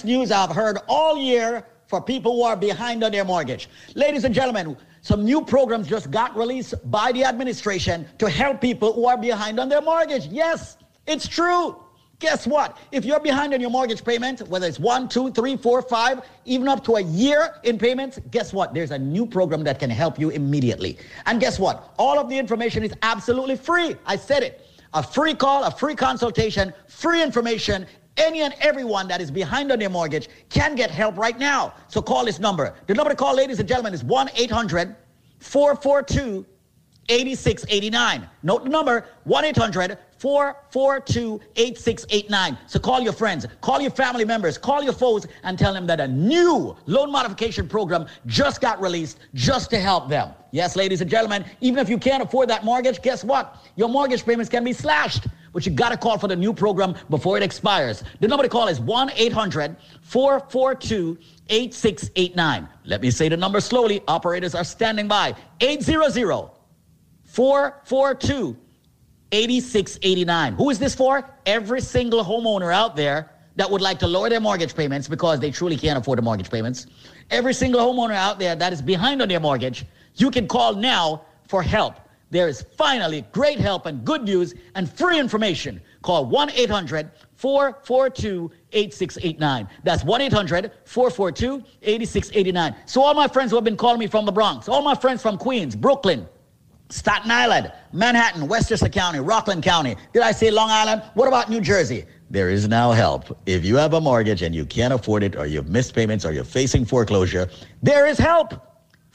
Best news I've heard all year for people who are behind on their mortgage. Ladies and gentlemen, some new programs just got released by the administration to help people who are behind on their mortgage. Yes, it's true. Guess what? If you're behind on your mortgage payment, whether it's one, two, three, four, five, even up to a year in payments, guess what? There's a new program that can help you immediately. And guess what? All of the information is absolutely free. I said it. A free call, a free consultation, free information. Any and everyone that is behind on their mortgage can get help right now. So call this number. The number to call, ladies and gentlemen, is 1 800 442 8689. Note the number 1 800 442 8689. So call your friends, call your family members, call your foes, and tell them that a new loan modification program just got released just to help them. Yes, ladies and gentlemen, even if you can't afford that mortgage, guess what? Your mortgage payments can be slashed. But you got to call for the new program before it expires. The number to call is 1 800 442 8689. Let me say the number slowly. Operators are standing by. 800 442 8689. Who is this for? Every single homeowner out there that would like to lower their mortgage payments because they truly can't afford the mortgage payments. Every single homeowner out there that is behind on their mortgage, you can call now for help. There is finally great help and good news and free information. Call 1 800 442 8689. That's 1 800 442 8689. So, all my friends who have been calling me from the Bronx, all my friends from Queens, Brooklyn, Staten Island, Manhattan, Westchester County, Rockland County. Did I say Long Island? What about New Jersey? There is now help. If you have a mortgage and you can't afford it, or you've missed payments, or you're facing foreclosure, there is help.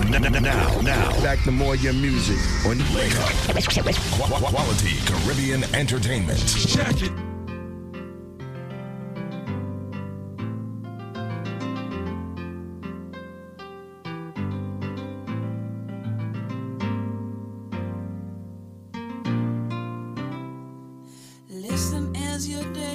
And n- n- now, now, back to more your music on Link Up. Quality Caribbean Entertainment. Check it.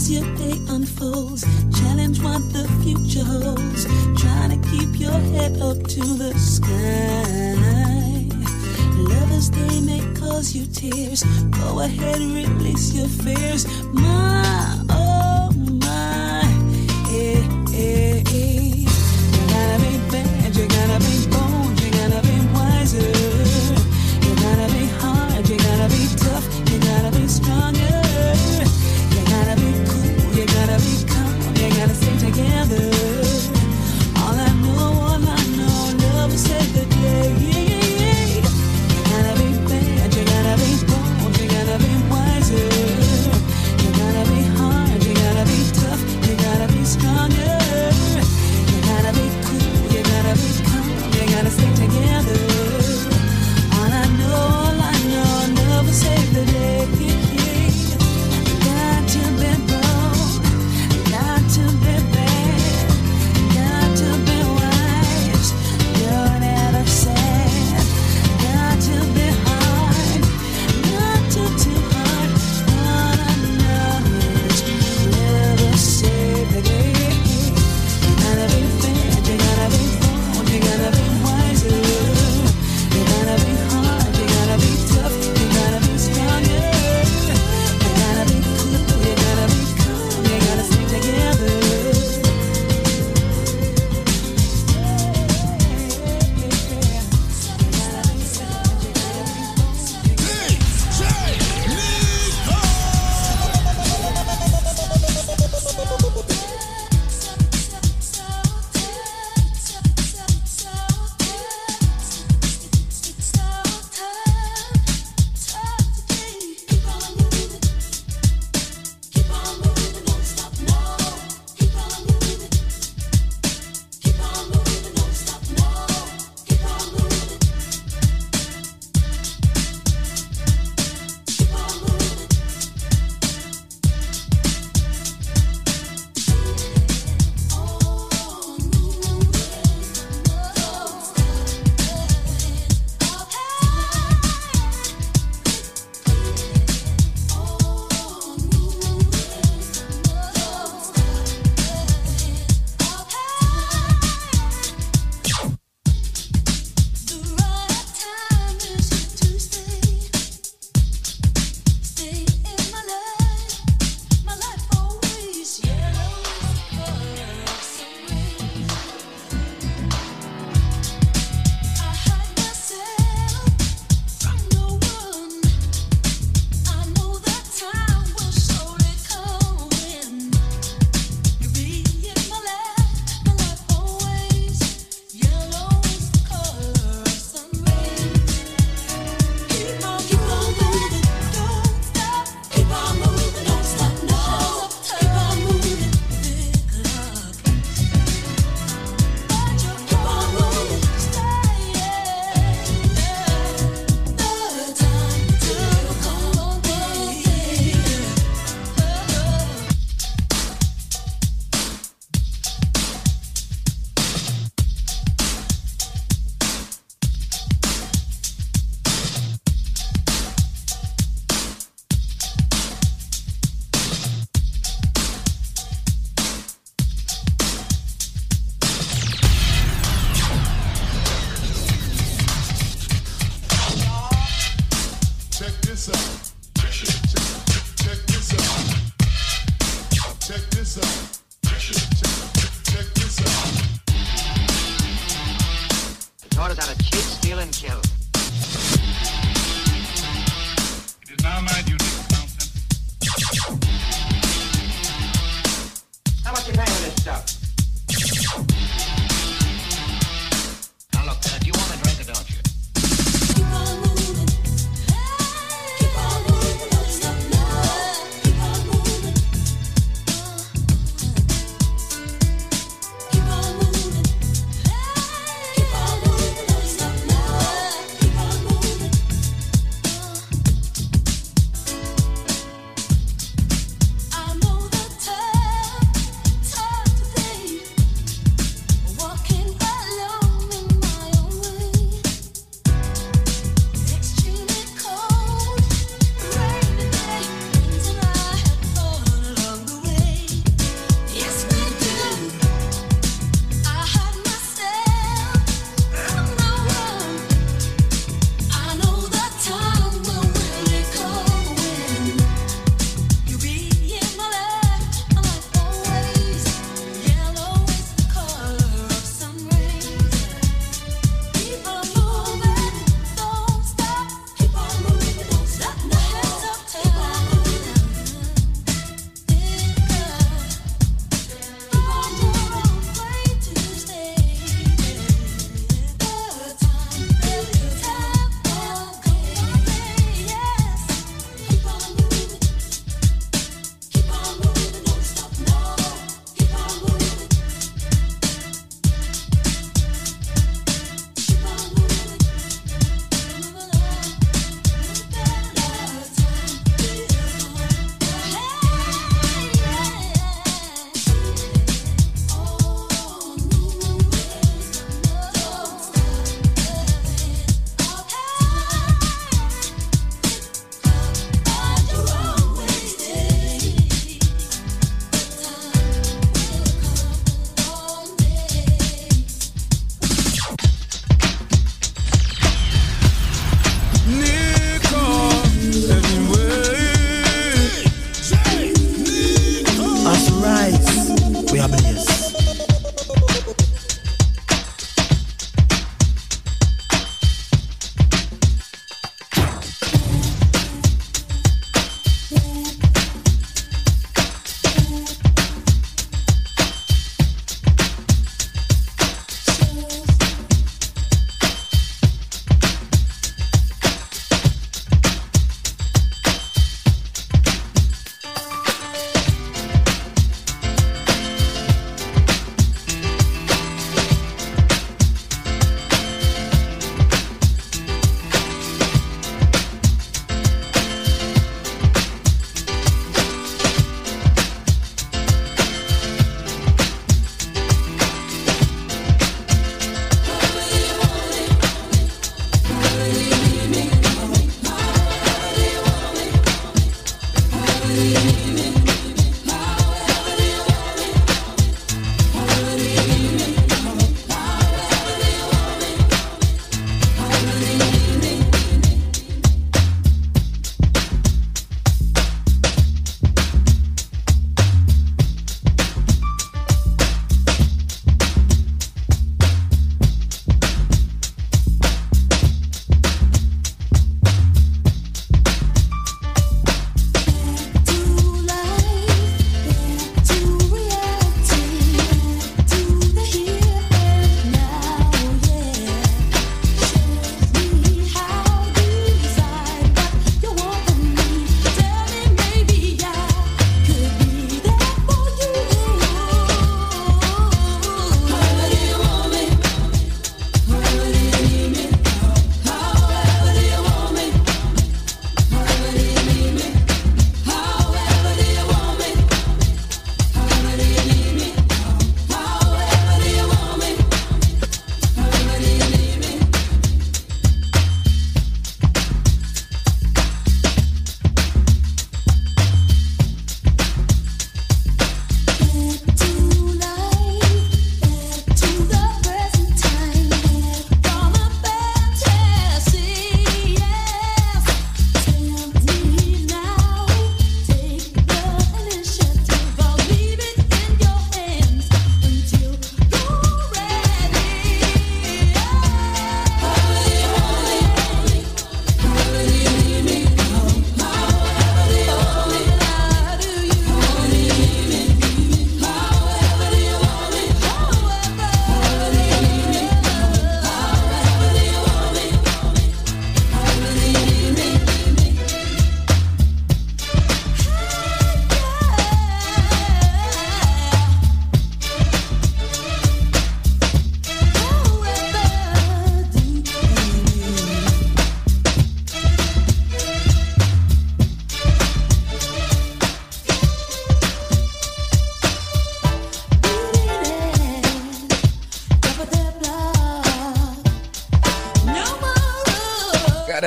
as your day unfolds. Challenge what the future holds. Trying to keep your head up to the sky. Lovers, they may cause you tears. Go ahead, release your fears. My, oh my, eh, eh, eh. You gotta be bad, you gotta be bold, you gotta be wiser. You gotta be hard, you gotta be tough, you gotta be stronger.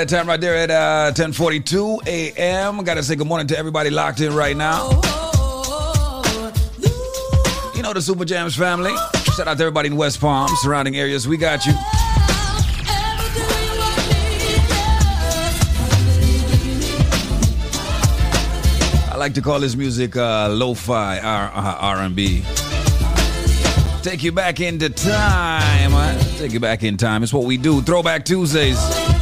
That time right there at uh, 10:42 a.m. Got to say good morning to everybody locked in right now. You know the Super Jams family. Shout out to everybody in West Palm, surrounding areas. We got you. I like to call this music uh, lo-fi R- uh, R&B. Take you back into time. Take you back in time. It's what we do. Throwback Tuesdays.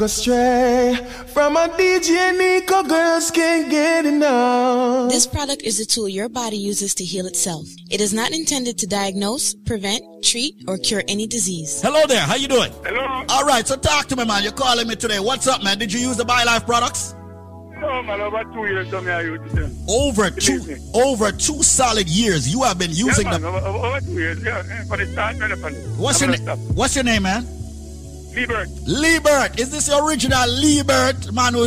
Go stray from a DJ Nico. Girls can't get enough. This product is a tool your body uses to heal itself. It is not intended to diagnose, prevent, treat, or cure any disease. Hello there. How you doing? Hello. All right. So talk to me, man. You're calling me today. What's up, man? Did you use the BioLife products? No, man, over two years, come here, you to Over two, over two solid years, you have been using yeah, man, them. over, over, over two years, yeah. For the start, man, for the- What's I'm your gonna name? stop. What's your name, man? Liebert. Liebert. Is this the original Liebert, man? Who,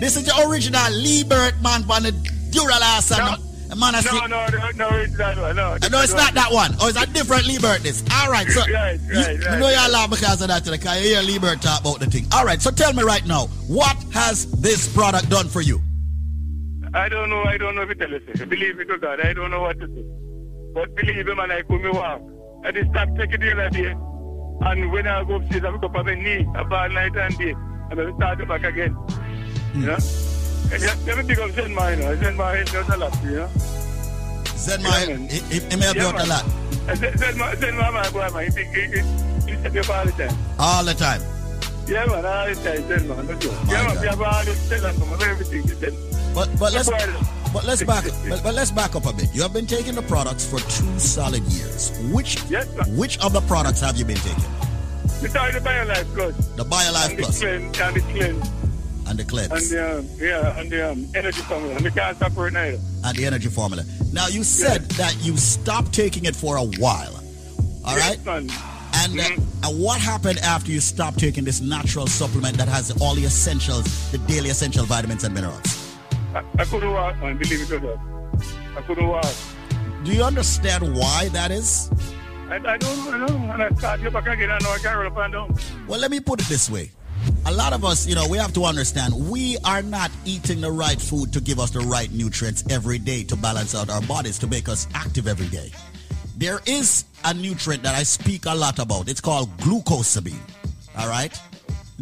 this is the original Liebert, man, from the Duralast and the, man. I No, see- no, no, no, it's that one, no. No, it's not that one. Oh, it's a different Liebert. This. All right, so Right, you, right, you know you're right. because of that, because you hear Liebert talk about the thing. All right, so tell me right now, what has this product done for you? I don't know, I don't know if it tell you. Believe me to God, I don't know what to do. But believe me, man, I come me walk. I just stop taking the other day. And when I go upstairs, I pick up on my knee, about night and day. And I start back again. You know? And just, let me pick up Zen Mine, you know. Zen Mine does a lot, you know? Zen Mine, he, he, he may help you out a lot. And Zen, Zen, Mine- Zen Mine, my boy, man, he, he, he, he me all the time. All the time. Yeah, man, all the time, Zen Man, no joke. Yeah, man, we have all us from everything, Zen. But but let's but let's back but, but let's back up a bit. You have been taking the products for two solid years. Which which of the products have you been taking? We started the BioLife Plus. The BioLife and Plus. The cleanse, and the cleanse. And the And the, um, yeah, and the um, energy formula. And can't separate neither. and the energy formula. Now you said that you stopped taking it for a while. All right. And uh, and what happened after you stopped taking this natural supplement that has all the essentials, the daily essential vitamins and minerals? I, couldn't walk, man, believe it or not. I couldn't walk. Do you understand why that is? I, I don't know. And I started back again, I know I can't up and down. Well, let me put it this way. a lot of us, you know, we have to understand we are not eating the right food to give us the right nutrients every day to balance out our bodies, to make us active every day. There is a nutrient that I speak a lot about. It's called glucosamine. All right?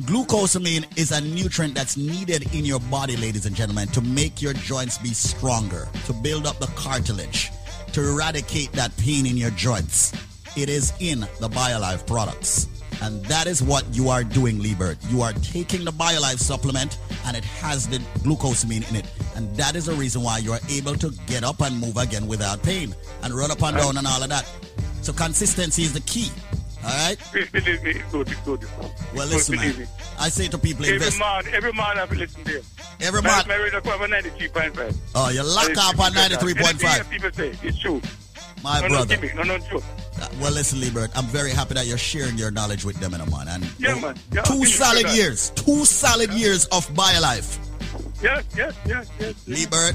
Glucosamine is a nutrient that's needed in your body, ladies and gentlemen, to make your joints be stronger, to build up the cartilage, to eradicate that pain in your joints. It is in the BioLife products. And that is what you are doing, Liebert. You are taking the BioLife supplement and it has the glucosamine in it. And that is the reason why you are able to get up and move again without pain and run up and down and all of that. So consistency is the key. All right? Please believe me, it's good, it's good. Well, It's listen, man. me. I say to people, Every invest. man, every man have to listen to you. Every man- My radio come on 93.5. Oh, you lock And up on 93.5. Anything people say, it's true. My no, brother. No, me, no, no, joke. Uh, Well, listen, Liebert, I'm very happy that you're sharing your knowledge with them, know, man. And Yeah, man. Yeah, two solid years, two solid years of my life. Yes, yes, yes, yes. Liebert,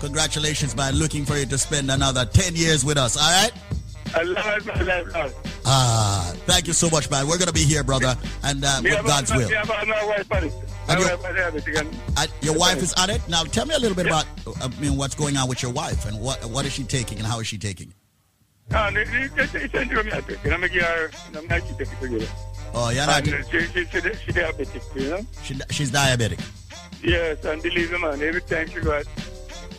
congratulations, by Looking for you to spend another 10 years with us, all right? I love Lord. Ah, thank you so much, man. We're going to be here, brother, and uh, with God's will. Me have a- my wife on it. My And your- wife. And Uh, your wife is on it. Now, tell me a little bit about, I mean, what's going on with your wife and what what is she taking and how is she taking it? It. Oh, you're not. Uh, she, she, she, she diabetic, you know? She, she's diabetic. Yes, and believe me, man, every time she go out,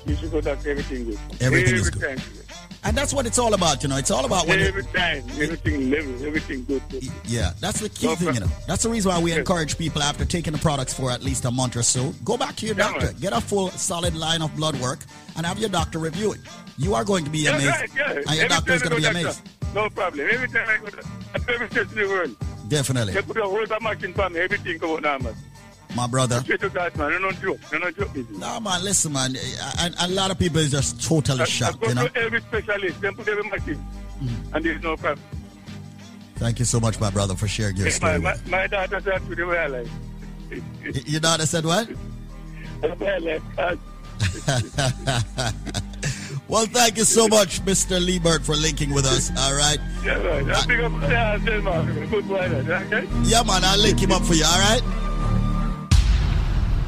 she should go doctor, everything good. Everything every is good. Time. And that's what it's all about, you know. It's all about when every time, everything level, everything good. Yeah, that's the key No thing, you know. That's the reason why we Yes. encourage people after taking the products for at least a month or so, go back to your Yeah, doctor, man. get a full solid line of blood work, and have your doctor review it. You are going to be amazed, right, yeah. and your Every doctor is going to be amazed. doctor, No problem. Every time I go to every place in the world, Definitely, they put a whole machine for everything come out normal. My brother. Straight to God, man. No, no joke. No, no joke. No, man, listen, man. A lot of people is just totally I, I shocked, go you know. every specialist, they put every machine, mm-hmm. and there's no problem. Thank you so much, my brother, for sharing your my, story. my, with my daughter said to the I us. Your daughter said what? The way I like. Well, thank you so much, Mr. Liebert, for linking with us. All right. yeah, right. I pick up, yeah, I tell man, good boy, that, okay? Yeah, man, I'll link him up for you, all right?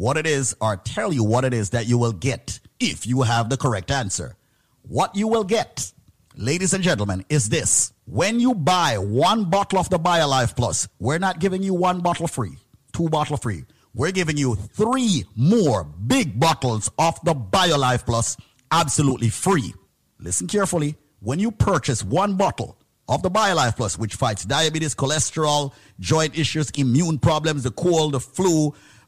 what it is or tell you what it is that you will get if you have the correct answer. What you will get, ladies and gentlemen, is this. When you buy one bottle of the BioLife Plus, we're not giving you one bottle free, two bottle free. We're giving you three more big bottles of the BioLife Plus absolutely free. Listen carefully. When you purchase one bottle of the BioLife Plus, which fights diabetes, cholesterol, joint issues, immune problems, the cold, the flu,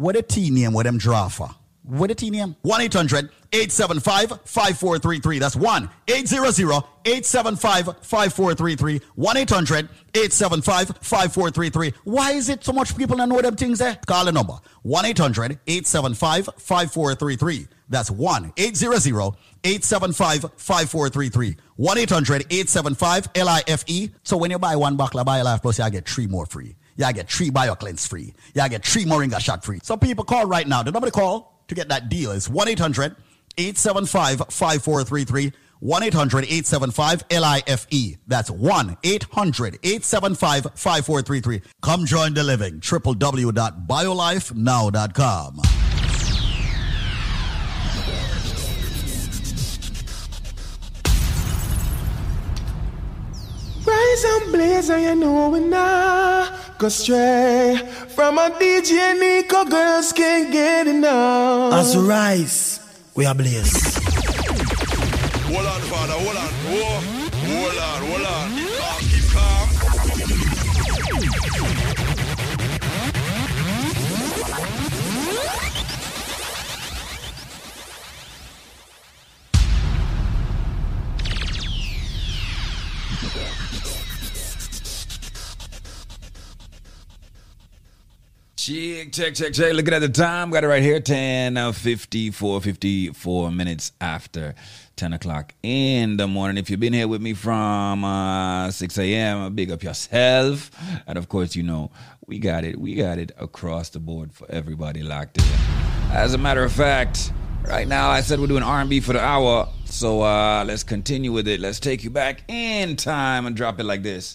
What a T name, what them draw for? What a T name? 1 800 875 5433. That's 1 800 875 5433. 1 800 875 5433. Why is it so much people don't know them things there? Call the number 1 800 875 5433. That's 1 800 875 5433. 1 800 875 LIFE. So when you buy one bottle of BioLife Plus, you get three more free. You get three bio cleanse free. You get three Moringa shot free. So people call right now. The number to call to get that deal is 1 800 875 5433. 1 800 875 LIFE. That's 1 800 875 5433. Come join the living. www.biolifenow.com. Rise and blaze, and you know we not go stray from a DJ Nico. Girls can't get enough. As we rise, we are blessed. Hold on, father, hold on. Whoa. Hold on, hold on. Check, check, check, check. Looking at the time, got it right here 10 uh, 54, 54 minutes after 10 o'clock in the morning. If you've been here with me from uh, 6 a.m., big up yourself. And of course, you know, we got it. We got it across the board for everybody locked in. As a matter of fact, right now I said we're doing R&B for the hour. So uh, let's continue with it. Let's take you back in time and drop it like this.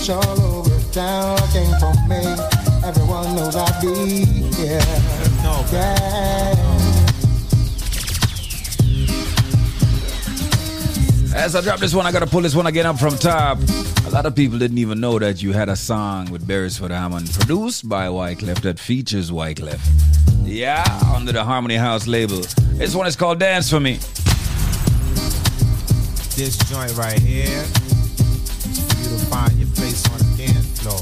it's all over town for me. Everyone knows I be here. No, yeah. As I drop this one, I gotta pull this one again up from top. A lot of people didn't even know that you had a song with Beresford Hammond, produced by Wyclef, that features Wyclef. Yeah, under the Harmony House label. This one is called Dance for Me. This joint right here you to find your place on the dance floor.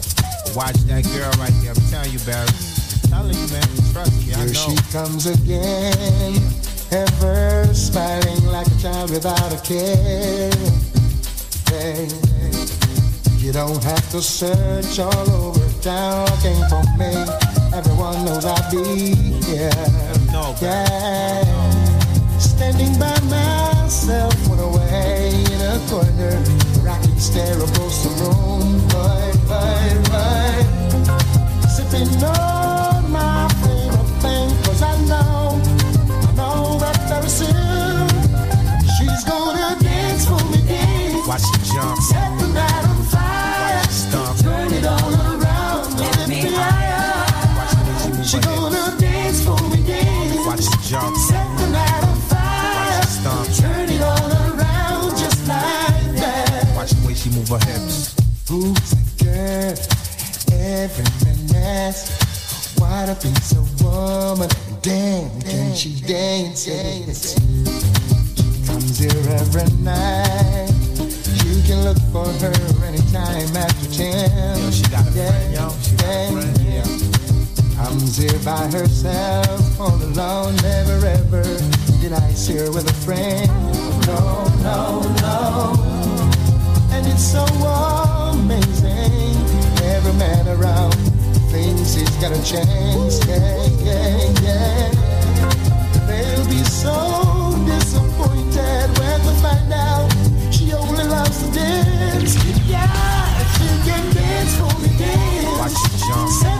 Watch that girl right there. I'm telling you, Barry. I'm telling you, man. Trust me, I Here know. she comes again, ever smiling like a child without a care. Hey, you don't have to search all over town, came for me. Everyone knows I'll be here. Yeah, standing by myself, one away in a corner, stare across the room. But, but, but, sipping on my favorite thing, 'cause I know, I know that very soon she's gonna dance for me. Dance. Watch the jump. The way she move her hips. Who's the girl? Every man asks, what a piece of woman. Damn, can she dance? dance. She comes here every night. You can look for her anytime after 10. Yo, she got a friend, yo. She got a yeah, friend, yeah. Comes here by herself, all alone, never ever did I see her with a friend. No, no, no. And it's so amazing. Every man around thinks he's got a chance. Yeah, yeah, yeah. They'll be so disappointed when they find out she only loves to dance. Yeah, she can dance for me, dance. Watch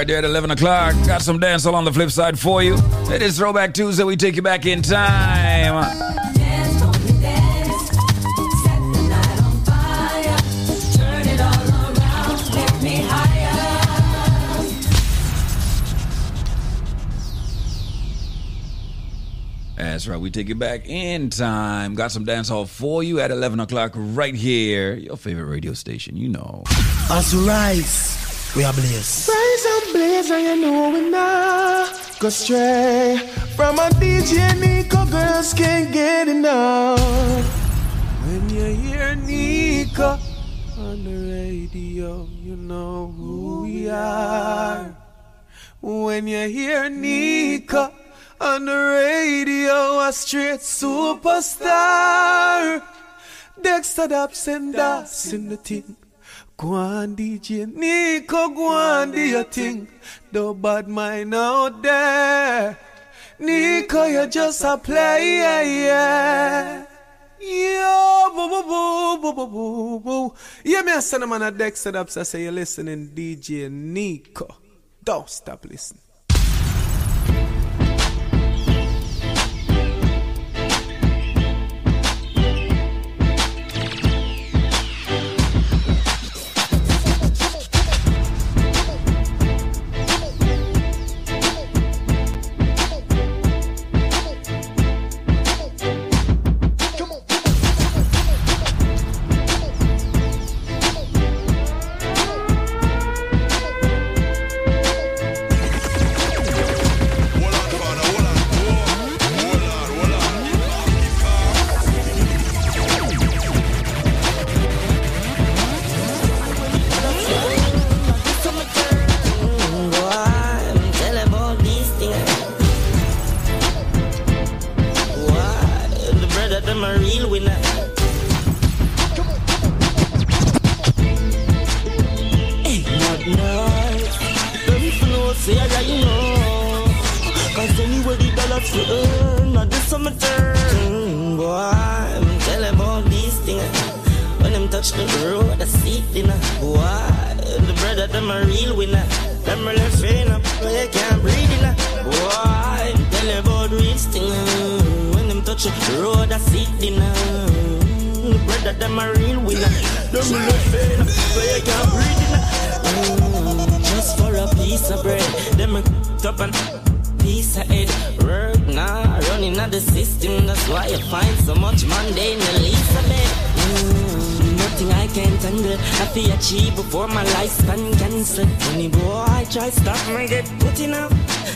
right there at 11 o'clock. Got some dancehall on the flip side for you. It is Throwback Tuesday. We take you back in time. Dance dance. That's right. We take you back in time. Got some dancehall for you at 11 o'clock right here. Your favorite radio station, you know. As we rise, we are blessed. And you know we not go stray From a DJ Nico, girls can't get enough When you hear Nico on the radio, you know who we are. When you hear Nico on the radio, a straight superstar. Dexta Daps and Das in the thing. Go on, DJ Nico, go on, do your thing. No bad mind out there. Nico, you're just a player, yeah. Yo, boo, boo, boo, boo, boo, boo, boo. Yeah, me a send a man a Dexta Daps. I say you're listening, DJ Nico. Don't stop listening.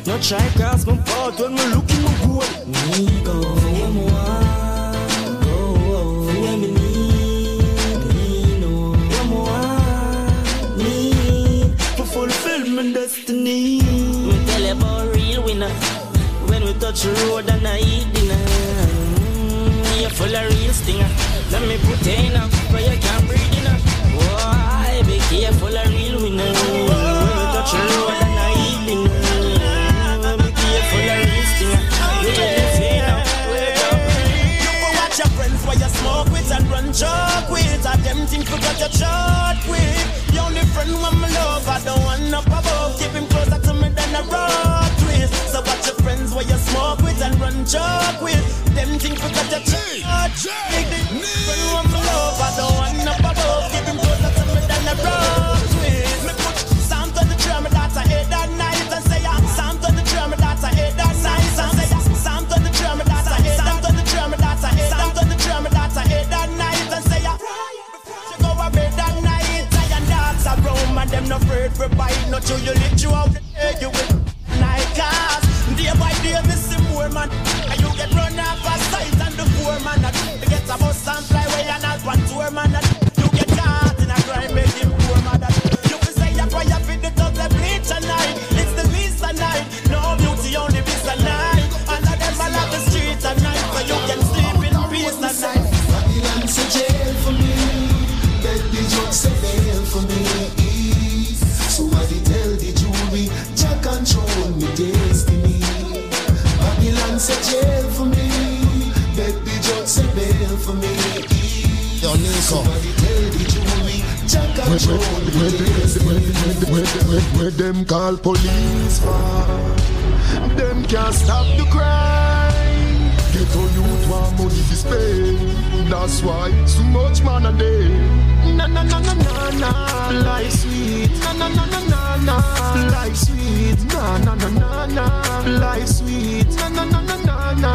No try cross my path when me looking my goal. Me go, where me want, go, where me need, me know, where me want, need to fulfill my destiny. Me tell you about real winner. When we touch the road and I eat dinner. Mm, you full of real stinger. Let me put in up, but you can't breathe in up. Why be careful of real with chalk with. I them think forgot your short with. The only friend when me love, I don't want up above. Keep him closer to me than a rock twist. So watch your friends while you smoke with and run chalk with. Them think forgot your with. The friend when me love, I don't want up above. Keep him closer to me than a rock no bite, not you, you lift you out the day, you will night cars. Day by day, missing more man, where them call police for? Them can't stop the crime. Get on youth want money to spend. That's why so much man a day. Na na na na na na, life sweet. Na na na na na na, life sweet. Na na na na na, life sweet. Na na na na na na,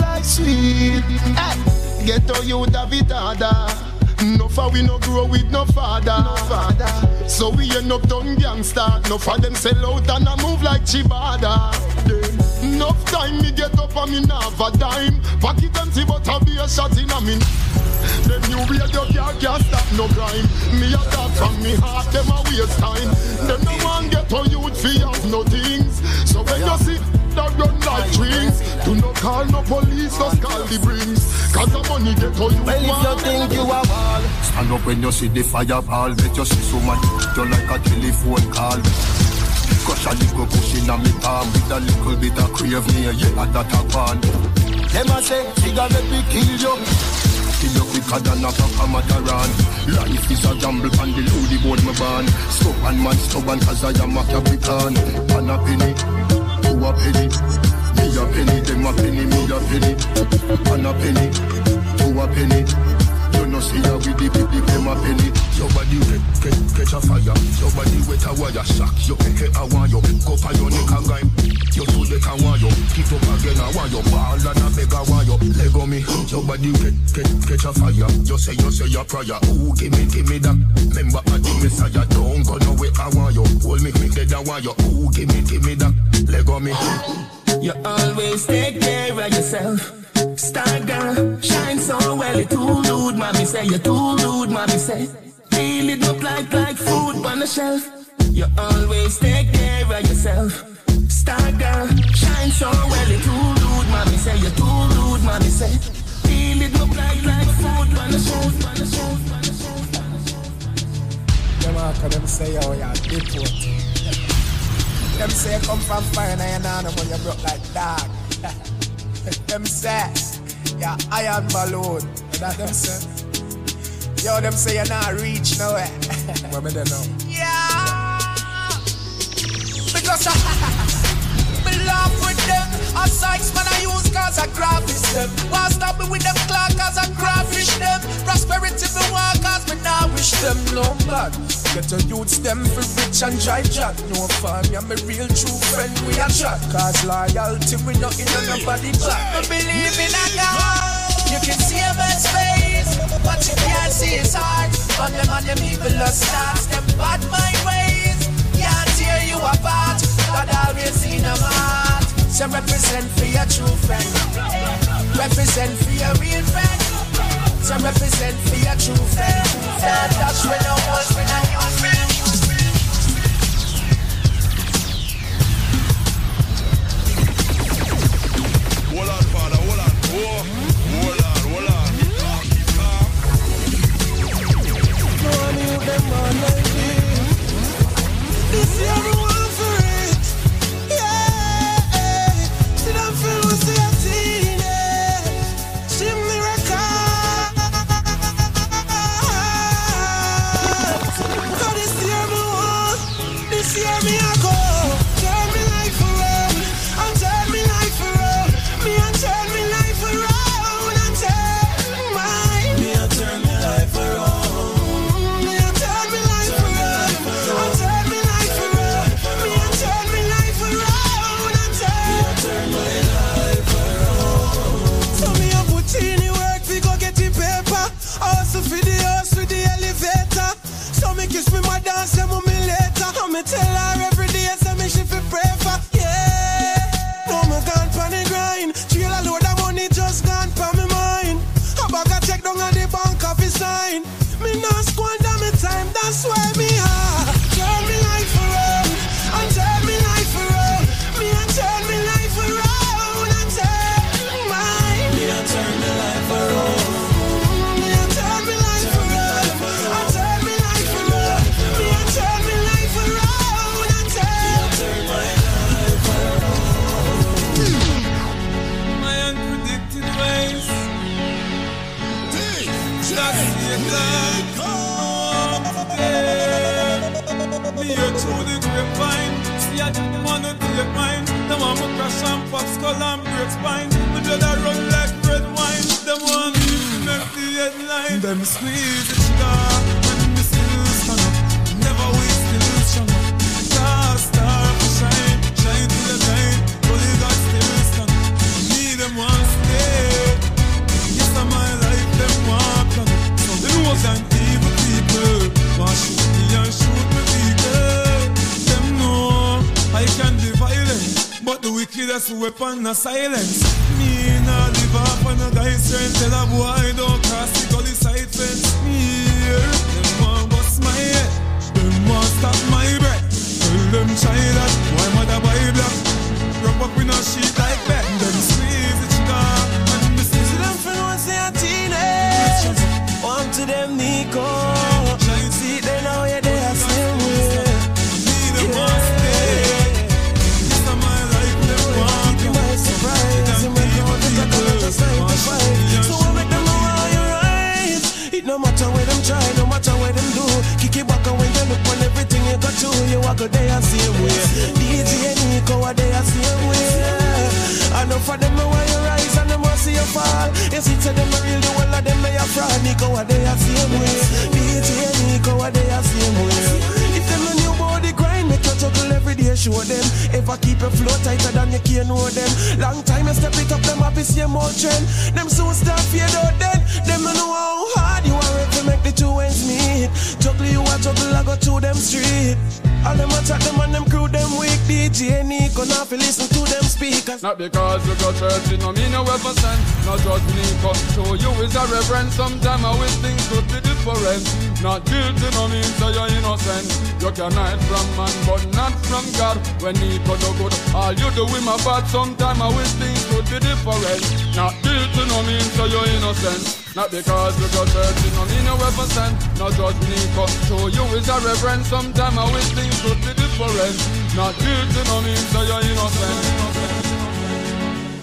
life sweet. Hey, get on youth have it harder. For we no grow with no father. No father. So we end up done gangster. No for them sell out and I move like Chibada. Enough time me get up and me a dime. Pocket empty but I be a shot in a min. Them new radio can't, can't stop no crime. Me a talk from me heart, them a waste time. Them no one get to youth fi have no things. So when you see that run like trees, do not call no police, just call the brings. Cause the money get to you. Well, if you think you are wall, Stand up when you see the fireball. Bet you see so much. You like a telephone call. Crush a little pushing on me palm with a little bit of crave near you at that a pan. them a say, cigarette we kill you. Kill you quicker than a Pacamataran. Life is a gamble and the loady board my ban. Stubborn man stubborn cause I am a Capricorn. And a penny, a penny. Me a penny, them a penny, me a penny. And a penny, to a penny. You know see ya with the big them a penny. Your body wet, catch, catch a fire. Your body wet a wire shock. You pick a you. Go for your neck a guy. You the can want you. Keep up again a you. Ball and a beg a you. Lego me. Your body wet, catch, catch a fire. You say you say your prayer. Ooh, give me, give me that. Remember I the messiah. Don't go nowhere want you. Hold me, me dead want you. Ooh, give me, give me that. Lego me. You always take care of yourself. Star girl, shine so well, you too rude, mommy say, you too rude, mommy say. Feel it up like, like food on the shelf. You always take care of yourself. Star girl, shine so well, you too rude, mommy say, you too rude, mommy say. Feel it up like, like food on the shelf, on the shelf, on the shelf. Them all can them say, oh yeah, deport. Them say you come from fire and I know when you broke like dog. them say, yeah, iron balloon. You know them say? Yo, them say you not reach nowhere. what me don't know? Yeah. Because I, laugh with them. A sites man I use cause I graphish them. Why stop me with them clock cause I graphish them. Prosperity me want cause me now wish them no blood. Get your youths them for rich and dry jack. No fun, yeah, me real true friend we a chat. Cause loyalty we not in on nobody back. I believe in a God. You can see a man's face, but you can't see his heart. On them and them evil stars, them bad mind ways. Can't tear you apart. God always in a heart. So represent for your true friend. Represent for your real friend. So represent for your true friend. That that's when no one's been a new friend. Hold on, father, hold on. Whoa. Hold on, hold on. Keep calm. No one knew them all like this. This year the weapon is silence. Me nah live off on a guy's strength. Tell a boy don't cross the gully side fence. Me here, them want bust my head. Them want stop my breath. Tell them try that. Why mother buy black? Wrap up in a sheet like that. Them squeeze it down and me See them friend want say a teenage. Want to them Nico. See they know try, no matter where them do. Kick it back and when you look on everything you got to, you walk go there same way. DJ Nico are there same way. I know for them why you rise and them want see you fall. You see to them real, the whole of them they are fraud. Nico are there same way. DJ Nico are there same way. If them no new body grind, make you juggle every day, show them. Ever keep your flow tighter than you can know them. Long time you step it up, them happy same old trend. Them soon start fade out then. Them no know how meet. Juggle you a juggle, I go through them street. All them a chat them and them crew them weak. DJ Nico now fi listen to them speakers. Not because you go church, you know me no ever send. Not just Nico, to you is a reverend. Sometime I wish things could be different. Not guilty, no mean so you're innocent. You can hide from man, but not from God. When Nico do good, all you do with my bad. Sometime I wish things could be different. Not guilty, no mean so you're innocent. Not because we go searching, no mean no represent. No judge me come show you is a reverend. Sometime I wish things could be different. Not guilty, no mean so you're innocent.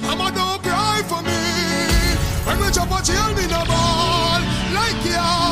Mama don't cry for me When we chop a jail me no ball Like ya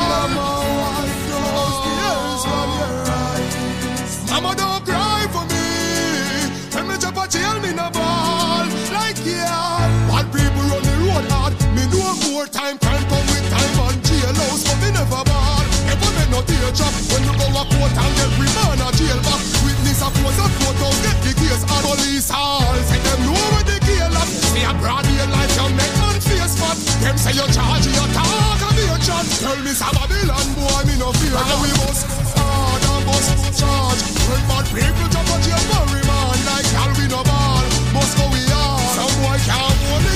no tear drop When you go a court and get remand a jail back Witness a pose a photo Get the case on police hall Say them know where the jail at See a broad daylight you make man face fat Them say you charge you talk and be a chat Tell me some Babylon boy me no fear. Now we must hard and bust charge. When bad people jump a jail for remand Like hell we no ball Must go we are Some boy can't hold it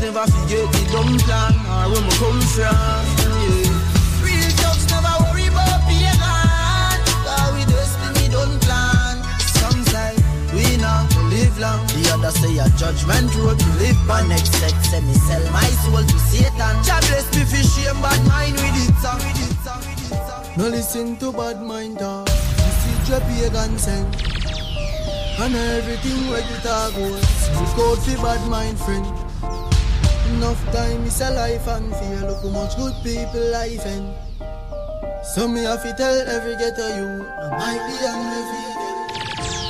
never forget the dumb plan or where me come from. Real thugs never worry about we don't plan. Some say we not live long. The other say a judgment road to live by. Next sex say me sell my soul to Satan. Jah bless me for shame bad mind with it song. With it. With it. No listen to bad mind talk. This is your pagan send. And everything where you talk goes Look out for bad mind friend Enough time is a life and fear. Look how much good people life end. So me have to tell every ghetto you No might be on angry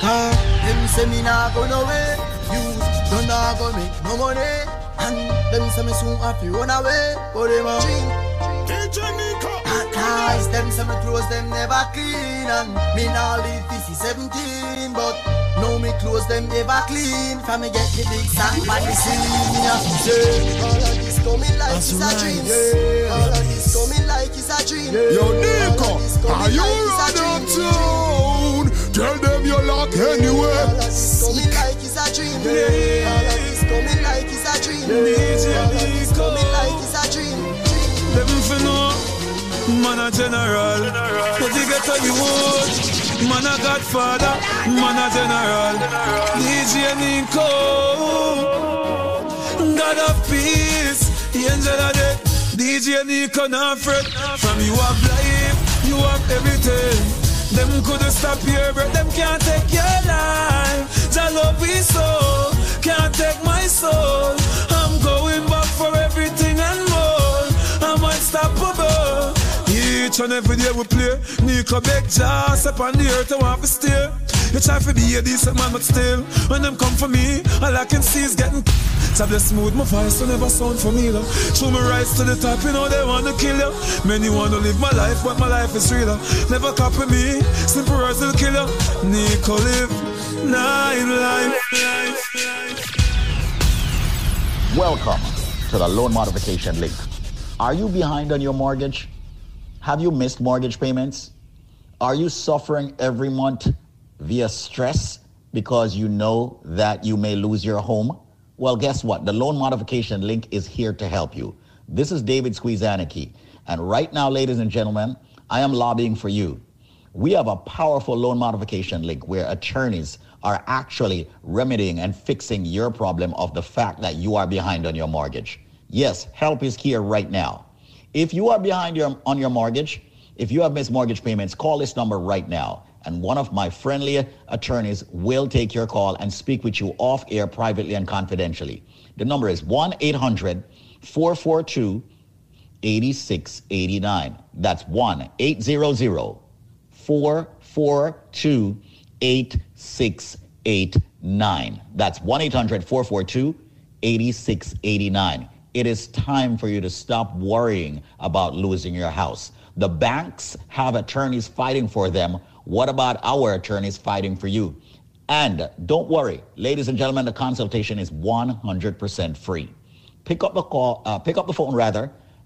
Car them say me nah go nowhere. You don't nah go make no money. And them say me soon have to run away. But them a Guys, them say me clothes them never clean. And me nah live this is 17 But now me clothes them ever clean. From me get the big song by the scene Me have to say All of this coming like That's it's a dream. Yes. All of this coming like it's a dream. Yo, All Nico, of this coming are you like it's a run uptown? Tell them you're locked anywhere. All of this coming like it's a dream. All of this coming like it's a dream. DJ All of this coming like it's a dream. Them fi know, man a general. But you get how you want. Man a godfather, man a general. DJ Nico, God of peace, the angel of death. DJ Nico not fret. From you have life, you have everything. Them couldn't stop your breath, them can't take your life. Jah love we so, can't take my soul. I'm going back for everything and more. I'm unstoppable. Each and every day we play. Nico beg Jah, up on the earth, I want to stay. You try to be a decent man, but still, when them come for me, all I can see is getting. So they smooth my voice, so never sound familiar. Show me rise to the top, you know they wanna kill you. Many wanna live my life, but my life is realer. Never copy me, simple words will kill you. Nico live nine life. Welcome to the loan modification link. Are you behind on your mortgage? Have you missed mortgage payments? Are you suffering every month via stress because you know that you may lose your home? Well, guess what? The loan modification link is here to help you. This is David Squeezaniki. And right now, ladies and gentlemen, I am lobbying for you. We have a powerful loan modification link where attorneys are actually remedying and fixing your problem of the fact that you are behind on your mortgage. Yes, help is here right now. If you are behind your, on your mortgage, if you have missed mortgage payments, call this number right now. And one of my friendly attorneys will take your call and speak with you off air privately and confidentially. The number is 1 800 442 8689. That's 1 800 442 8689. That's 1 800 442 8689. It is time for you to stop worrying about losing your house. The banks have attorneys fighting for them. What about our attorneys fighting for you? And don't worry, ladies and gentlemen, the consultation is 100% free. Pick up the call, uh, pick up the phone rather,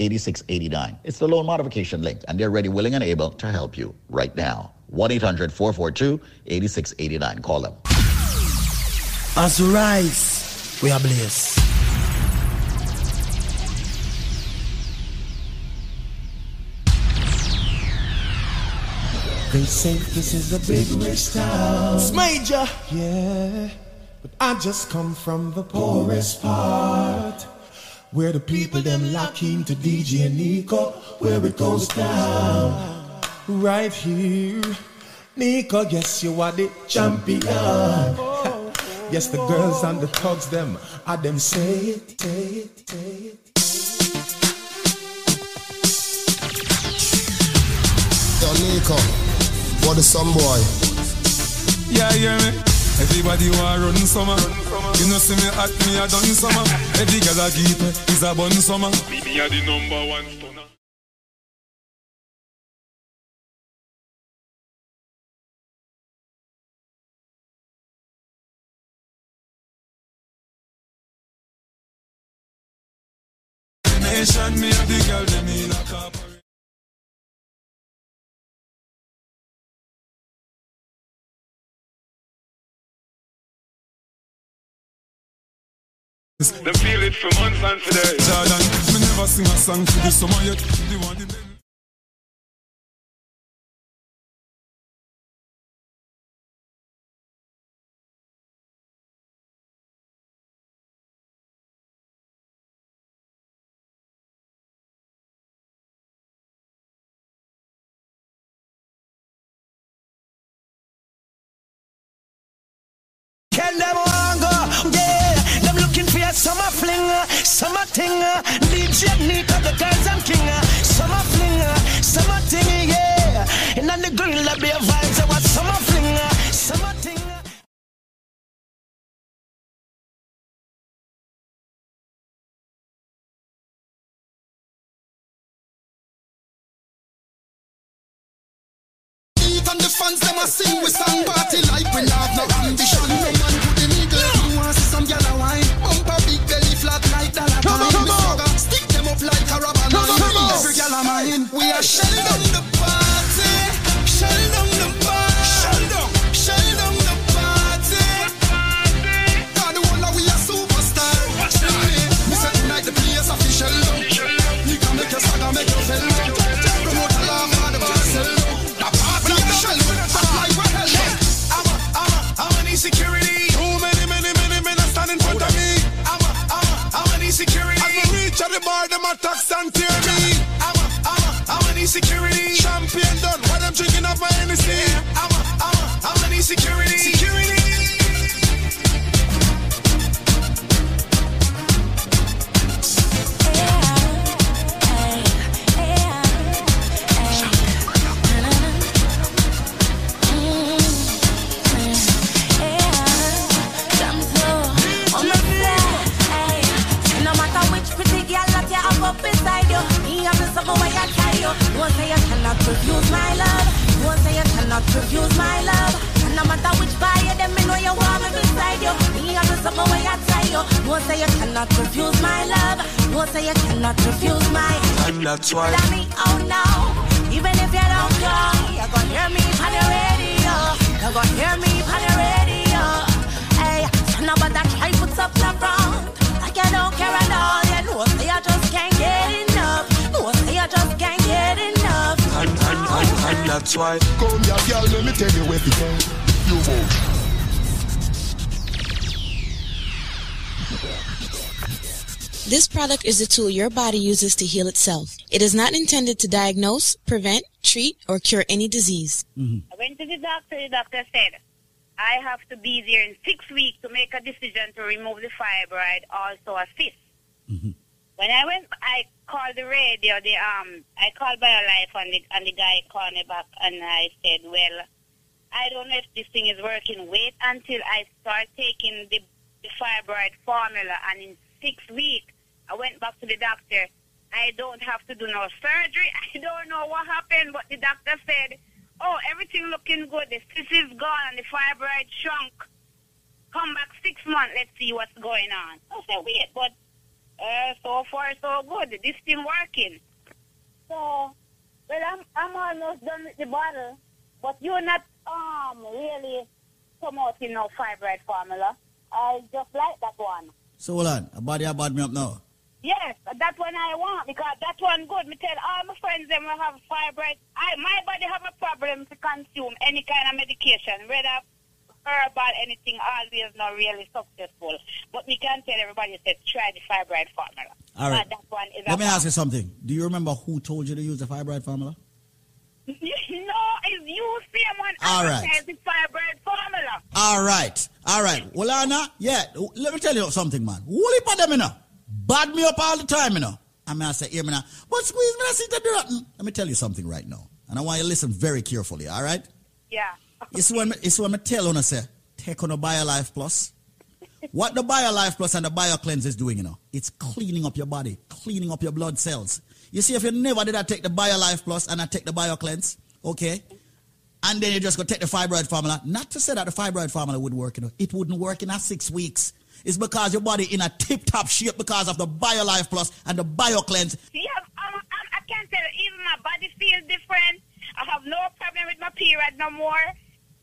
8689. It's the loan modification link, and they're ready, willing, and able to help you right now. 1 800 442 8689. Call them. As we rise, we are blessed. They say this is a big rich town. It's major. Yeah, but I just come from the poorest part. Where the people them lock into DJ and Nico, where it goes down. Right here, Nico, guess you are the champion. yes, the girls and the thugs them, are them say it, say it, say it. Yo, Nico, what is some boy? Yeah, yeah, me. Everybody want run summer. You know, see me at me, I done summer. Every girl I keep is a bun summer. Me, are the number one stunner. Them feel it for months and for days. Jordan, me never sing a song for this summer yet. The thing. uh, DJ Nico, the girls and king. Summer fling, summer thing, yeah. And on the grill, there be a vibes, uh, what summer fling, summer thing. Even the fans them a sing with song party them attacks and tear me. I'm a, I'm a, I'm a need security. Champion done, why them drinking off my Hennessy? I'm a, I'm a, I'm a need refuse my love. No say you cannot refuse my love. And no matter which fire them, me know you want me beside you. Me have to suffer where I tie you. No say you cannot refuse my love. No say you cannot refuse my. And that's why. Tell me, oh no. Even if you don't go, you're gonna hear me on the radio. You're gonna hear me on the radio. Hey, so nobody try put up the front. That's why. Come here, girl, let me tell you where to go. You move. This product is a tool your body uses to heal itself. It is not intended to diagnose, prevent, treat, or cure any disease. Mm-hmm. I went to the doctor. The doctor said, I have to be there in six weeks to make a decision to remove the fibroid, also a cyst. Mm-hmm. When I went, I called the radio. The um, I called BioLife, and the and the guy called me back, and I said, "Well, I don't know if this thing is working. Wait until I start taking the, the fibroid formula, and in six weeks, I went back to the doctor. I don't have to do no surgery. I don't know what happened, but the doctor said, "Oh, everything looking good. The cyst is gone, and the fibroid shrunk. Come back six months. Let's see what's going on." I said, "Wait, but." Uh, so far so good. This thing working. So, well, I'm I'm almost done with the bottle, but you're not um really promoting no fibroid formula. I just like that one. So hold on, a body a bad me up now. Yes, that one I want because that one good. Me tell all my friends them will have fibroid. I my body have a problem to consume any kind of medication, whether herbal anything. Always not really successful. But we can tell everybody that try the fibroid formula. All right. That one is Let me ask you something. Do you remember who told you to use the fibroid formula? no, it's you same one. All right. The fibroid formula. All right, all right. Well, Anna, yeah. Let me tell you something, man. Heap of them, you know. Bad me up all the time, you know. I mean, I say, hear me now. But squeeze me, I see the rotten. Let me tell you something right now. And I want you to listen very carefully, all right? Yeah. It's when, it's when I tell you, say, take on a BioLife Plus. What the BioLife Plus and the BioCleanse is doing, you know, it's cleaning up your body, cleaning up your blood cells. You see, if you never did I take the BioLife Plus and I take the BioCleanse, okay, and then you just go take the fibroid formula, not to say that the fibroid formula would work, you know, it wouldn't work in a six weeks. It's because your body in a tip-top shape because of the BioLife Plus and the BioCleanse. Yeah, um, I, can't tell you. Even my body feels different. I have no problem with my period no more.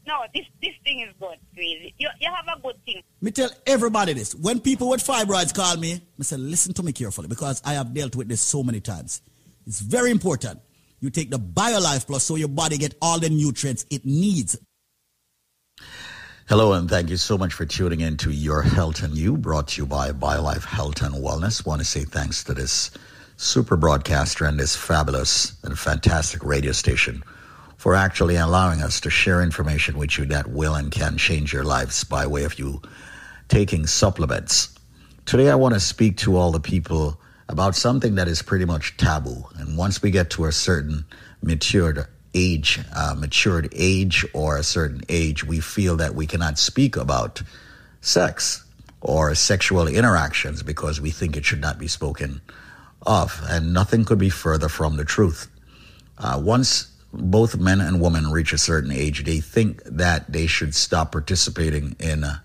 No, this this thing is good, crazy. You, you have a good thing. Me tell everybody this. When people with fibroids call me, I say, listen to me carefully because I have dealt with this so many times. It's very important. You take the BioLife Plus so your body get all the nutrients it needs. Hello, and thank you so much for tuning in to Your Health and You, brought to you by BioLife Health and Wellness. Want to say thanks to this super broadcaster and this fabulous and fantastic radio station for actually allowing us to share information with you that will and can change your lives by way of you taking supplements. Today, I want to speak to all the people about something that is pretty much taboo. And once we get to a certain matured age, uh, matured age or a certain age, we feel that we cannot speak about sex or sexual interactions because we think it should not be spoken of. And nothing could be further from the truth. Uh, once both men and women reach a certain age, they think that they should stop participating in uh,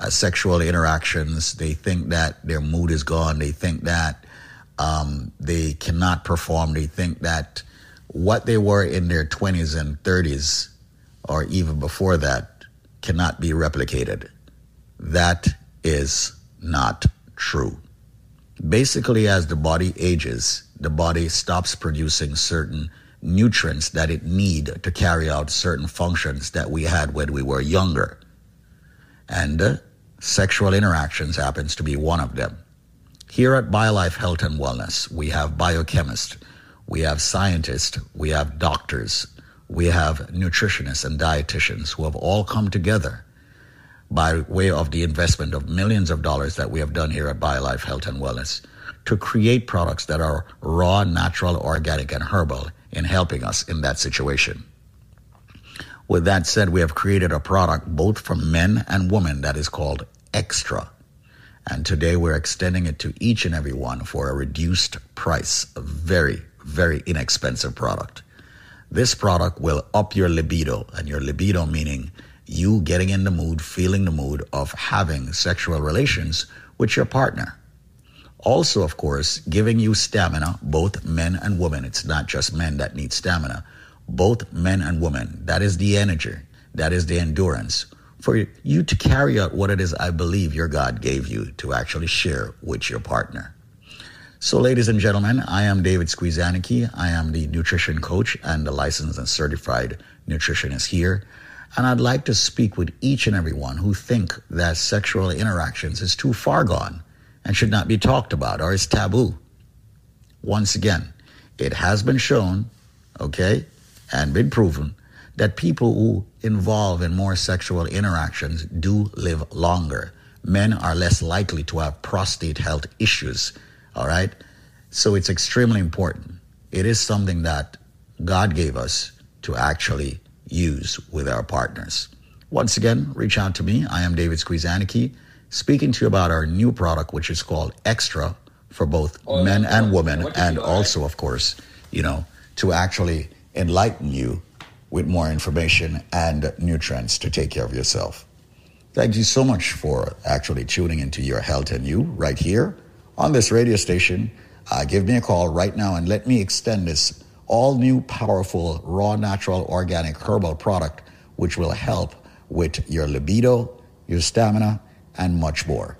uh, sexual interactions. They think that their mood is gone. They think that um, they cannot perform. They think that what they were in their 20s and 30s, or even before that, cannot be replicated. That is not true. Basically, as the body ages, the body stops producing certain nutrients that it need to carry out certain functions that we had when we were younger. And uh, sexual interactions happens to be one of them. Here at BioLife Health and Wellness, we have biochemists, we have scientists, we have doctors, we have nutritionists and dietitians who have all come together by way of the investment of millions of dollars that we have done here at BioLife Health and Wellness to create products that are raw, natural, organic, and herbal in helping us in that situation. With that said, we have created a product both for men and women that is called Extra. And today we're extending it to each and every one for a reduced price, a very, very inexpensive product. This product will up your libido, and your libido meaning you getting in the mood, feeling the mood of having sexual relations with your partner. Also, of course, giving you stamina, both men and women. It's not just men that need stamina. Both men and women. That is the energy. That is the endurance for you to carry out what it is I believe your God gave you to actually share with your partner. So, ladies and gentlemen, I am David Squeezaniki. I am the nutrition coach and the licensed and certified nutritionist here. And I'd like to speak with each and every one who think that sexual interactions is too far gone and should not be talked about or is taboo. Once again, it has been shown, okay, and been proven that people who involve in more sexual interactions do live longer. Men are less likely to have prostate health issues, all right? So it's extremely important. It is something that God gave us to actually use with our partners. Once again, reach out to me. I am David Squeezaniki, speaking to you about our new product, which is called Extra for both Oh, men and women, and also, of course, you know, to actually enlighten you with more information and nutrients to take care of yourself. Thank you so much for actually tuning into your health and you right here on this radio station. Uh, give me a call right now and let me extend this all new, powerful, raw, natural, organic herbal product, which will help with your libido, your stamina, and much more.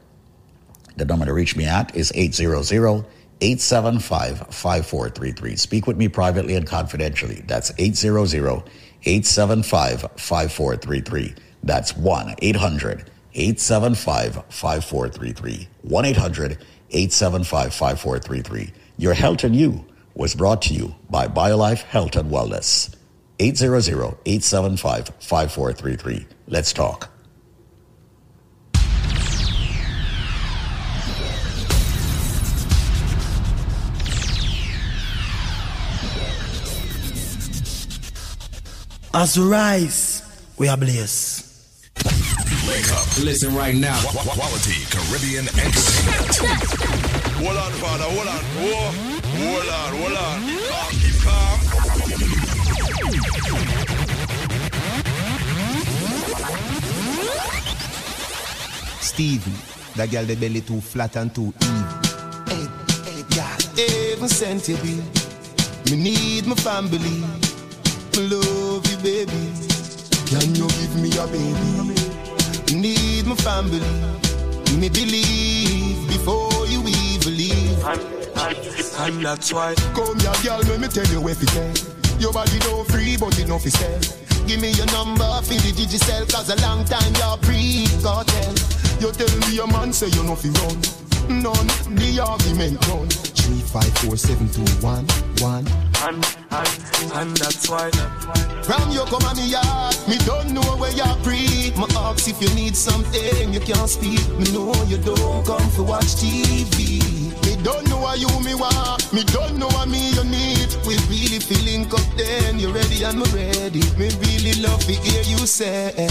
The number to reach me at is 800 875 5433. Speak with me privately and confidentially. That's 800 875 5433. That's 1 800 875 5433. 1 800 875 5433. Your health and you was brought to you by BioLife Health and Wellness. 800 875 5433. Let's talk. As we rise, we are blessed. Wake up. Listen right now. Qu- Quality Caribbean entertainment. Hold on, father. Hold on. Whoa. Hold on. Hold on. Calm. Keep calm. Stevie, that girl the belly too flat and too evil. Hey, hey, yeah, even sent you be. Me need my family. Me love you, baby. Can you give me a baby? Need my family. Me believe before you even leave. And that's why Come here, girl, let me tell you what it say. Your body don't free, but it no fi sell. Give me your number for the digicel, cause a long time you're pre-cartel. You tell me your man say you're no fi run. None, the argument done. Three, five, four, seven, two, one, one. and, and, and that's why From you come on me yard, me don't know where you're free. My ask if you need something, you can't speak. Me know you don't come for watch TV. Me don't know why you me want, me don't know what me you need. We really feeling up then, you ready and me ready. Me really love to hear you say.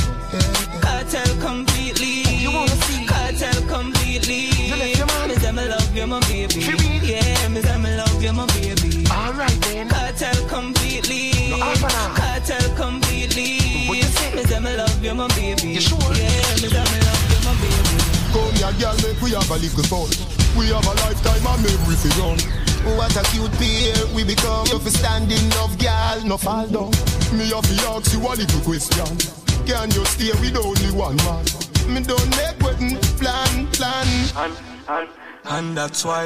Cartel completely. You wanna see? Cartel completely. You let your. Me say me love you, my baby. Yeah, say me love you, my baby. Alright then. Cartel completely. No, half an hour. Cartel completely. What you say? Me love you, my baby. You sure? Yeah, say me love you, my baby. Come here, girl, make we have a little fun. We have a lifetime and memory fi run. Oh, what a cute pair we become. You fi stand in love, girl, no fall down. Me have to ask you a little question. Can you stay with only one man? Me don't make wedding plan, plan. and, and, and that's why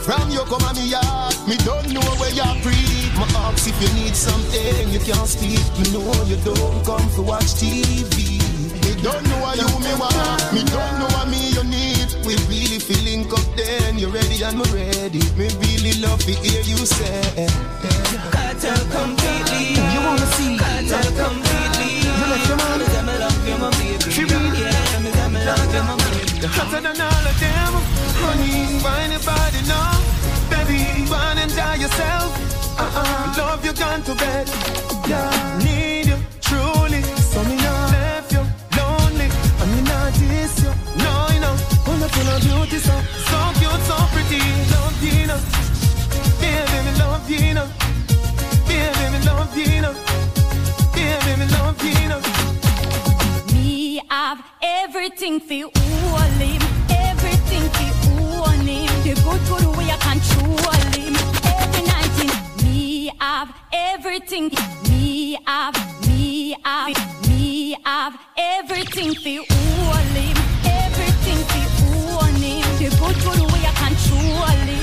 From you come on me yard, me don't know where you're free. My ask if you need something, you can't speak. Me know you don't come to watch TV. Me don't know what you me want, me don't know what me you need. We really feeling up then, you ready and me ready. Me really love to hear you say. Cartel completely. You wanna see? Cartel completely. Love you, baby. You're hotter than all of them Honey, find your body now Baby, go and enjoy yourself uh-uh. Love you gone to bed Yeah, need you truly So me not left you lonely I mean not this you No, you know Wonderful of beauty so So cute, so pretty Love you know Baby, me love you know Baby, me love you everything for all him. Everything for own him. The good good way I control him. Every night in me have everything. Me have, me have, me have everything for him. Everything for own him. The good good way I control him.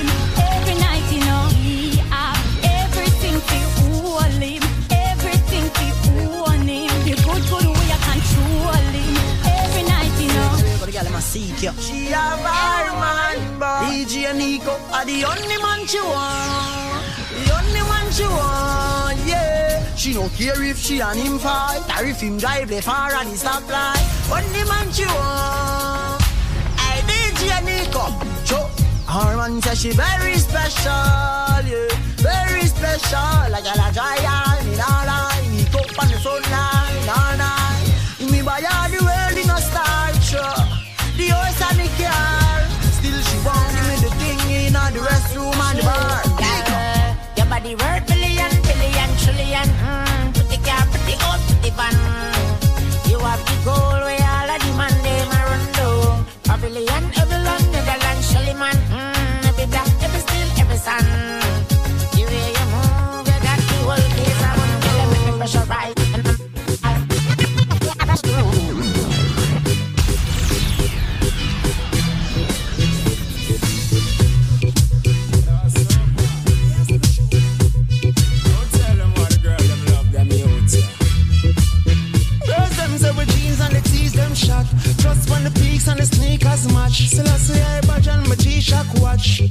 Seek you. She have her man, but DJ Nico are the only man she want. The only man she want, yeah. She no care if she and him fight, or if him drive left her at the stoplight. Only man she want. Hey, DJ Nico, Joe. Her man say she very special, yeah, very special. Like a la giant in all line, Nico on the sunline all night. Me buy all the world in a star show. The horse and the car. Still she want give me the thing in all the restroom and the bar. Yeah, your body worth billion, billion, trillion. Mm, put the car, put the out, put the van. You have the goal where all of the man they my run down. Pavilion, every land, Netherlands, Shelly man. Mm, every black, every steel, every sun. The way you move, you got the whole place. I wanna get them in pressure right. And Girls shot. Just when the peaks and the sneakers match. Still I badge and my G-Shock watch.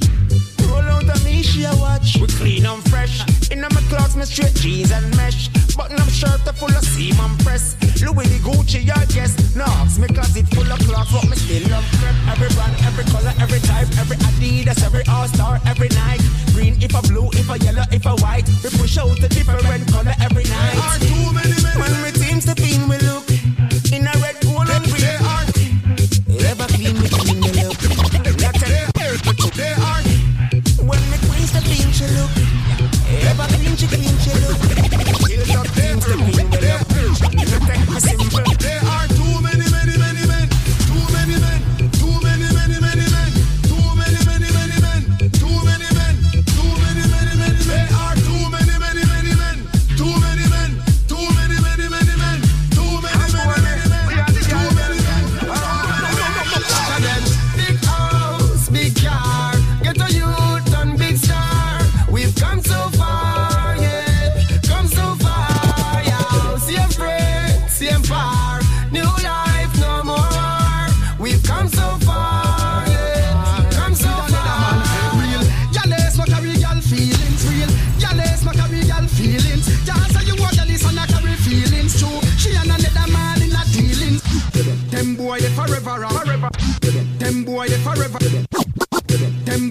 Roll out a me she a watch. We clean and fresh. In my clothes me straight jeans and mesh. Button up shirt full of seam and press. Louis the Gucci your guess. No, ask me cause full of cloth but me still love prep. Every brand, every color, every type, every Adidas, every All-Star, every Nike. Green if a blue, if a yellow, if a white. We push out a different color every night. Are too many men when me team step in we look in a ever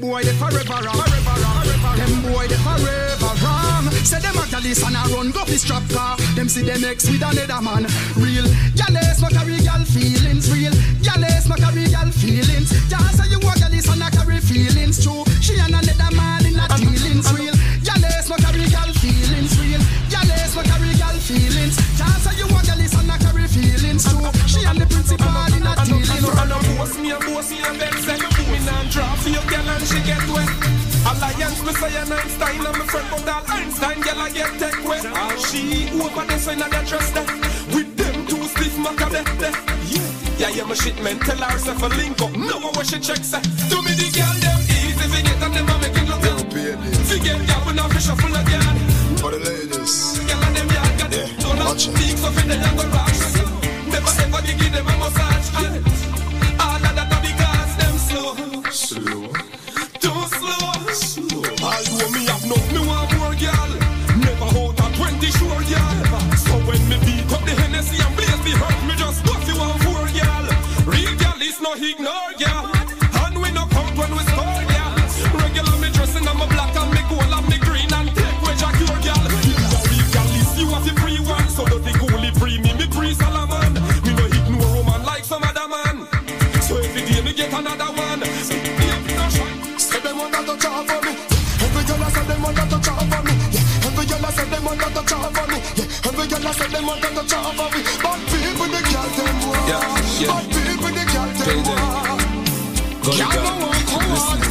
boy they forever, wrong. forever. wrong. Them boy they forever wrong. Say them a girl and a run go fi strap car. Them see them ex with another man. Real, yeah, let's carry girl feelings. Real, yeah, let's carry girl feelings. Yeah, so you a girl and I carry feelings too. She and another man in a dealings. Real, yeah, let's carry girl feelings. Real, yeah, let's carry girl feelings. Yeah, so you a girl and I carry feelings too. She and the principal in a dealings. And a boss me a boss me a bed say Drop for your girl and she get wet. Alliance me say an Einstein and my friend but all Einstein girl I get tech wet. All she over there so in a dress there With them two stiff maca there there Yeah, yeah, yeah, my shit man tell her say for link up. I wish she check say To me the girl them easy fi get and them a make it look good. Fi get girl we not fi shuffle again For the ladies. Girl and them yard got them Turn up, peak so fi them go rock Never ever give them a massage. and Slow. Too slow. Slow. Although me have no, me want more girl. Never hold a 20 sure girl. So when me beat up the Hennessy and blaze the hurt, me just bust you one four girl. Real girl is no ignore girl. Every girl I said them want to chop for me. Yeah. Every girl I said them want to chop for me. Yeah. Every girl I said them want to chop for me. Bad people they girl them want. Yeah. Yeah. People the girl them want. Girl no want.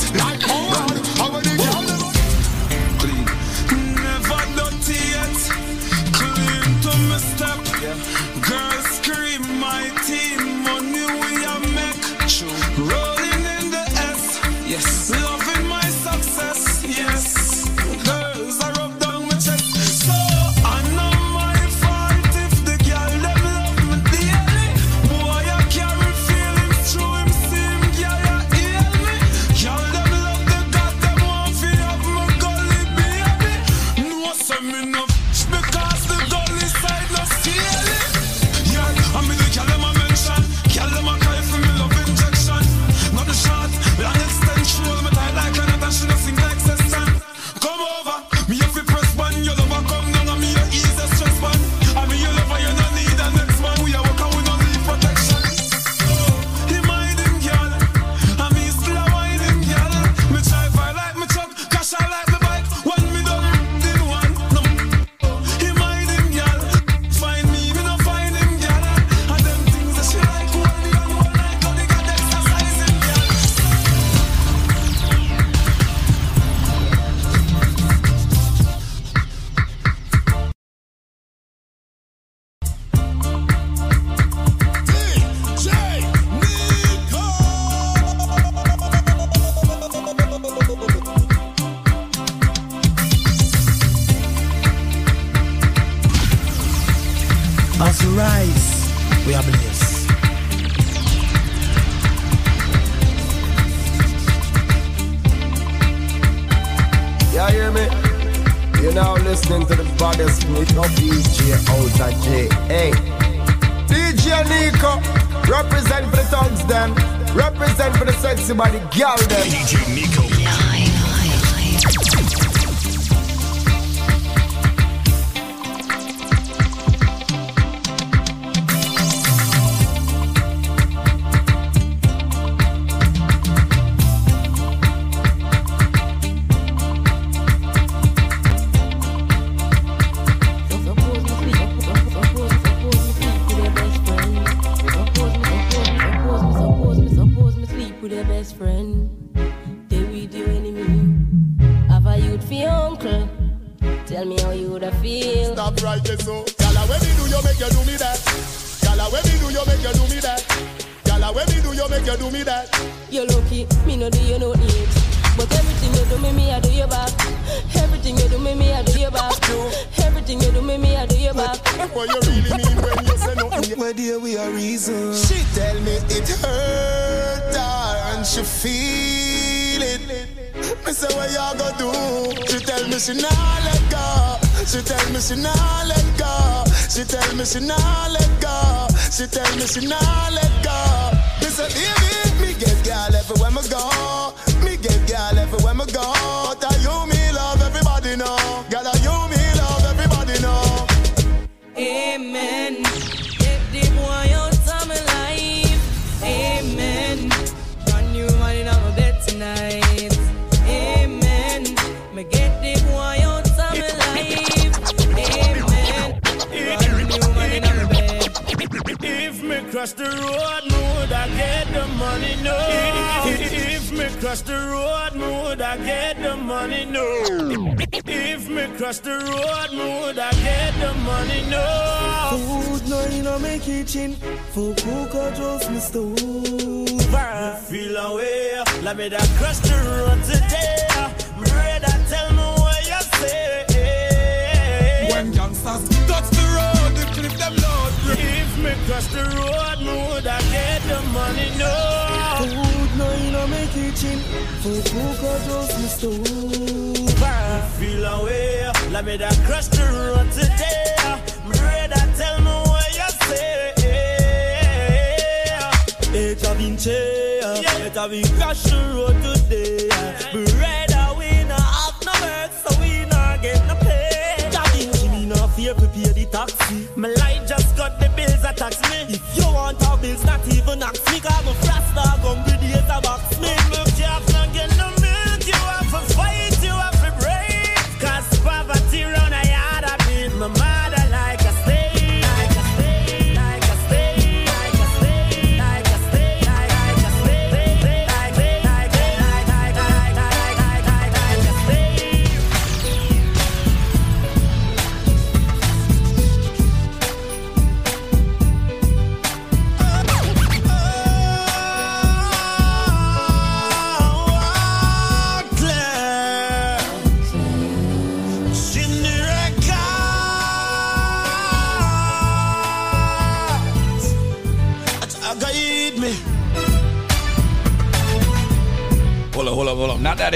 tonight.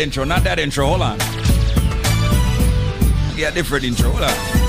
intro, not that intro. Hold on. Yeah, different intro. Hold on.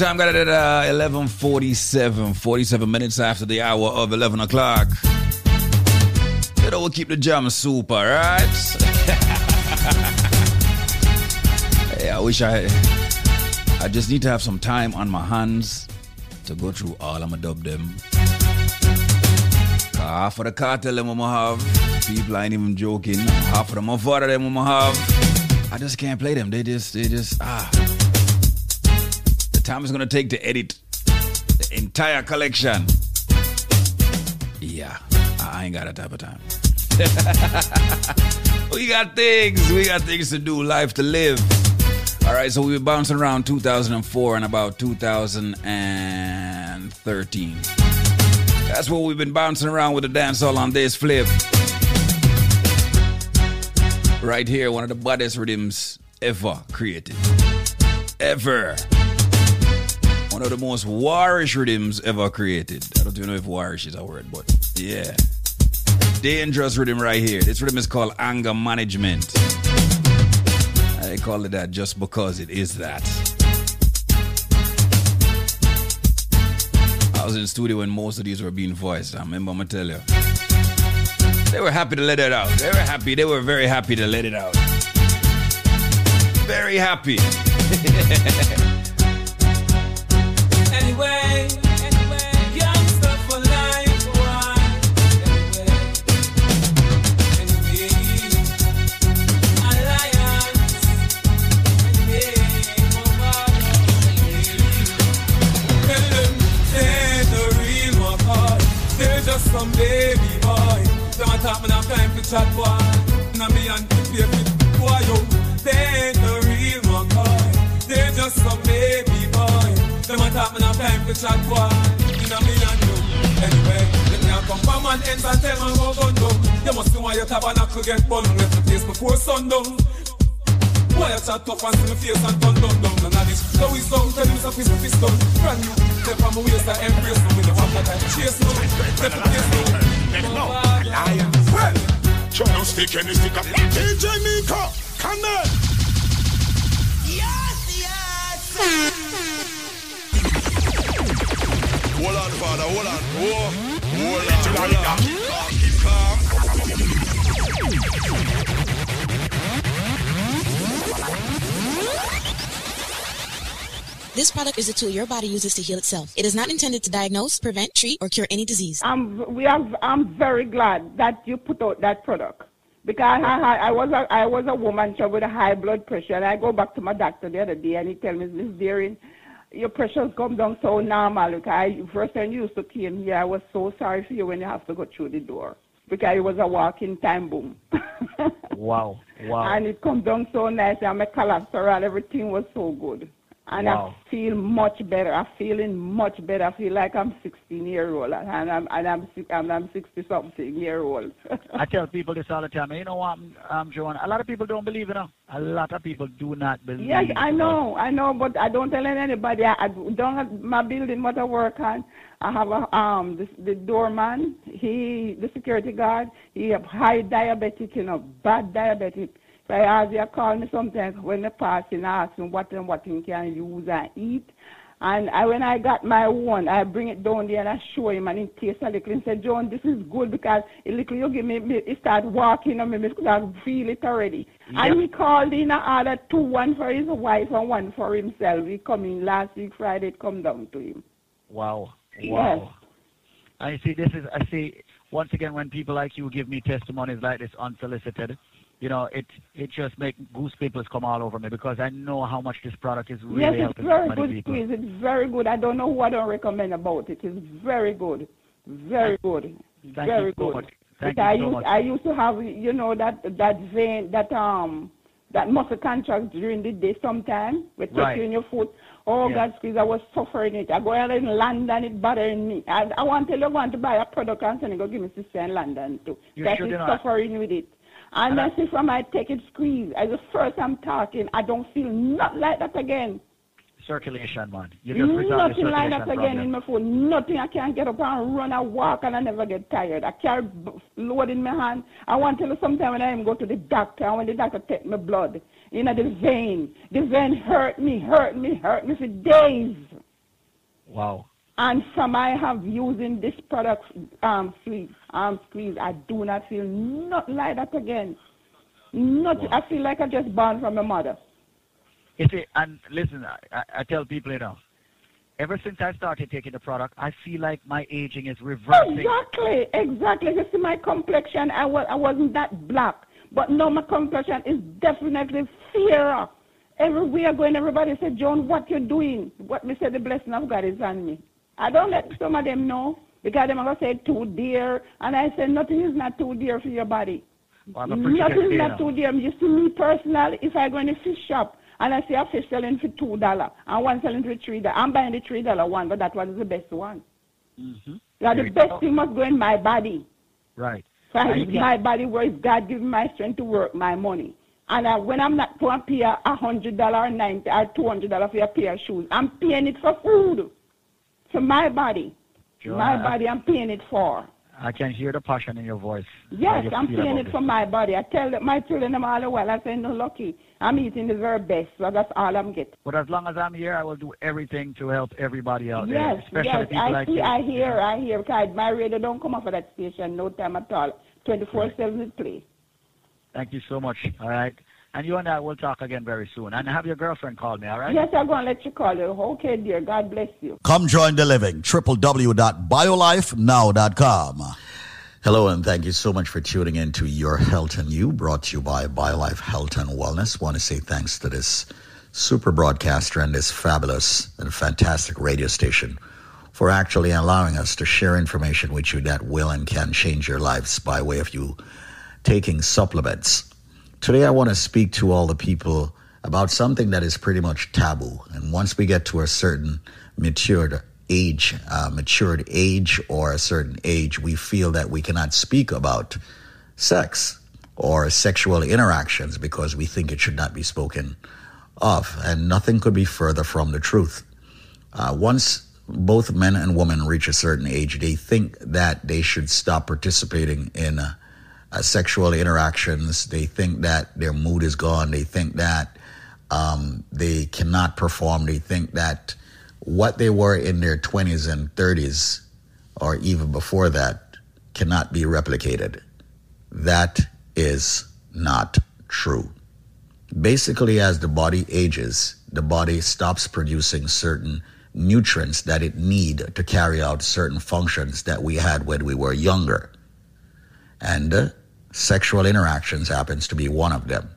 Time, got it at uh, 11.47, 47 minutes after the hour of 11 o'clock. Know, we'll keep the jam super, right? hey, I wish I... I just need to have some time on my hands to go through all my dub them. Half of the cartel them I'ma have, people ain't even joking. Half of the motherfucker them I'ma have. I just can't play them. They just, they just, ah. Time it's gonna take to edit the entire collection. Yeah, I ain't got that type of time. we got things, we got things to do, life to live. All right, so we were bouncing around 2004 and about 2013. That's what we've been bouncing around with the dancehall on this flip. Right here, one of the baddest rhythms ever created. Ever. One of the most warish rhythms ever created. I don't even know if warish is a word, but yeah. Dangerous rhythm right here. This rhythm is called anger management. I call it that just because it is that. I was in the studio when most of these were being voiced. I remember I'm gonna tell you. They were happy to let it out. They were happy. They were very happy to let it out. Very happy. not have time for chat, boy. Now me and you. Anyway, let me a come from an ends and tell me go gun down. You must know why your tabernacle get bun. Left the place before sundown. Why you chat tough and see me face and turn down down None of this Now it's down, tell him it's a fist fist down Brand new, step on my waist I embrace now We don't have that time chase now Step the place now Well, try to stick any stick up. DJ Nico, come on. Yes, yes, Whoa, hold on, hold on. Keep calm. This product is a tool your body uses to heal itself. It is not intended to diagnose, prevent, treat, or cure any disease. I'm we are I'm very glad that you put out that product because I, I, I was a I was a woman so with a high blood pressure and I go back to my doctor the other day and he tell me this Darren, your pressure's come down so normal. Look, I first time you used to came here I was so sorry for you when you have to go through the door because it was a walking time boom Wow. Wow. and it come down so nice and my cholesterol everything was so good. And Wow. I feel much better. I'm feeling much better. I feel like I'm 16 year old and I'm and I'm and I'm 60 something year old. I tell people this all the time. You know what, I'm um, Joan? A lot of people don't believe, you know. A lot of people do not believe. yes, I know, I know, but I don't tell anybody. I, I don't have my building what I work on. I have a um the, the doorman. He the security guard. He have high diabetic, you know, bad diabetic. So you call me sometimes when they pass and ask him what and what he can use and eat. And I, when I got my one, I bring it down there and I show him and he tastes a little and said, John, this is good because a little you give me, me- he start walking on me because I feel it already. And he called in and ordered two, one for his wife and one for himself. He come in last week Friday, it come down to him. Wow. Yes. Wow. I see. This is. I see. Once again, when people like you give me testimonies like this unsolicited, you know, it it just make goose pimples come all over me because I know how much this product is really yes, it's helping very good people. squeeze. It's very good. I don't know who I don't recommend about it. It's very good. Very good. Thank very you so good. much. Thank Because I you so used much. I used to have you know that that vein that um that muscle contract during the day sometime with Right. touching your foot. Oh Yeah. God, squeeze! I was suffering it. I go out in London, it bothering me. I, I want to you, I want to buy a product and send it, go give me sister in London too. You that should, is suffering with it. And And I- that's it from I take it squeeze. As the first I'm talking, I don't feel not like that again. Circulation, man. You just Nothing like that again in my foot. Nothing. I can't get up and run and walk and I never get tired. I carry load in my hand. I want to tell you sometime when I even go to the doctor and when the doctor take my blood, you know, the vein. The vein hurt me, hurt me, hurt me for days. Wow. And from I have using this product, um, squeeze, um, squeeze, I do not feel nothing like that again. Not, I feel like I just born from my mother. You see, and listen, I, I- tell people, you know, ever since I started taking the product, I feel like my aging is reversing. Exactly, exactly. You see, my complexion, I, was, I wasn't that black. But now my complexion is definitely fairer. Everywhere going, everybody said, John, what you doing? What me say, the blessing of God is on me. I don't let some of them know because them are going to say too dear. And I say, nothing is not too dear for your body. Well, I'm a pretty Nothing is not too dear. You see me personally, if I go in a fish shop and I see a fish selling for two dollar and one selling for three dollar, I'm buying the three dollar one, but that one is the best one. Mm-hmm. Yeah, the best go. thing must go in my body. Right. So I, my body works. God give me my strength to work my money. And I, when I'm not going to pay a hundred dollar or ninety or two hundred dollar for a pair of shoes, I'm paying it for food. For my body, Joanna, my body, I'm paying it for. I can hear the passion in your voice. Yes, you I'm paying it for my body. I tell my children I'm all the while. I say, no, lucky. I'm eating the very best, so that's all I'm getting. But as long as I'm here, I will do everything to help everybody out there, Yes, especially yes, people I like see, you. I hear, I hear. Because my radio don't come off of that station no time at all. 24-7 it play. Thank you so much. All right. And you and I will talk again very soon. And have your girlfriend call me, all right? Yes, I'm going to let you call her. Okay, dear. God bless you. Come join the living. www.biolifenow.com. Hello, and thank you so much for tuning in to Your Health and You, brought to you by BioLife Health and Wellness. Want to say thanks to this super broadcaster and this fabulous and fantastic radio station for actually allowing us to share information with you that will and can change your lives by way of you taking supplements. Today, I want to speak to all the people about something that is pretty much taboo. And once we get to a certain matured age, uh, matured age or a certain age, we feel that we cannot speak about sex or sexual interactions because we think it should not be spoken of. And nothing could be further from the truth. Uh, once both men and women reach a certain age, they think that they should stop participating in uh, uh, sexual interactions. They think that their mood is gone. They think that um, they cannot perform. They think that what they were in their 20s and 30s or even before that cannot be replicated. That is not true. Basically, as the body ages, the body stops producing certain nutrients that it need to carry out certain functions that we had when we were younger. And uh, sexual interactions happens to be one of them.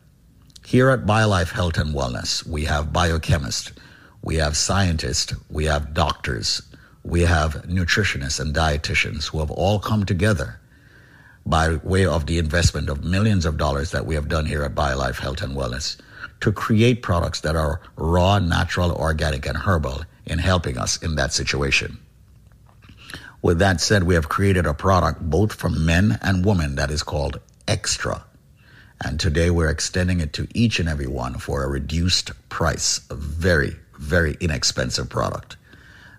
Here at BioLife Health and Wellness, we have biochemists, we have scientists, we have doctors, we have nutritionists and dietitians who have all come together by way of the investment of millions of dollars that we have done here at BioLife Health and Wellness to create products that are raw, natural, organic, and herbal in helping us in that situation. With that said, we have created a product both for men and women that is called Extra. And today we're extending it to each and every one for a reduced price, a very, very inexpensive product.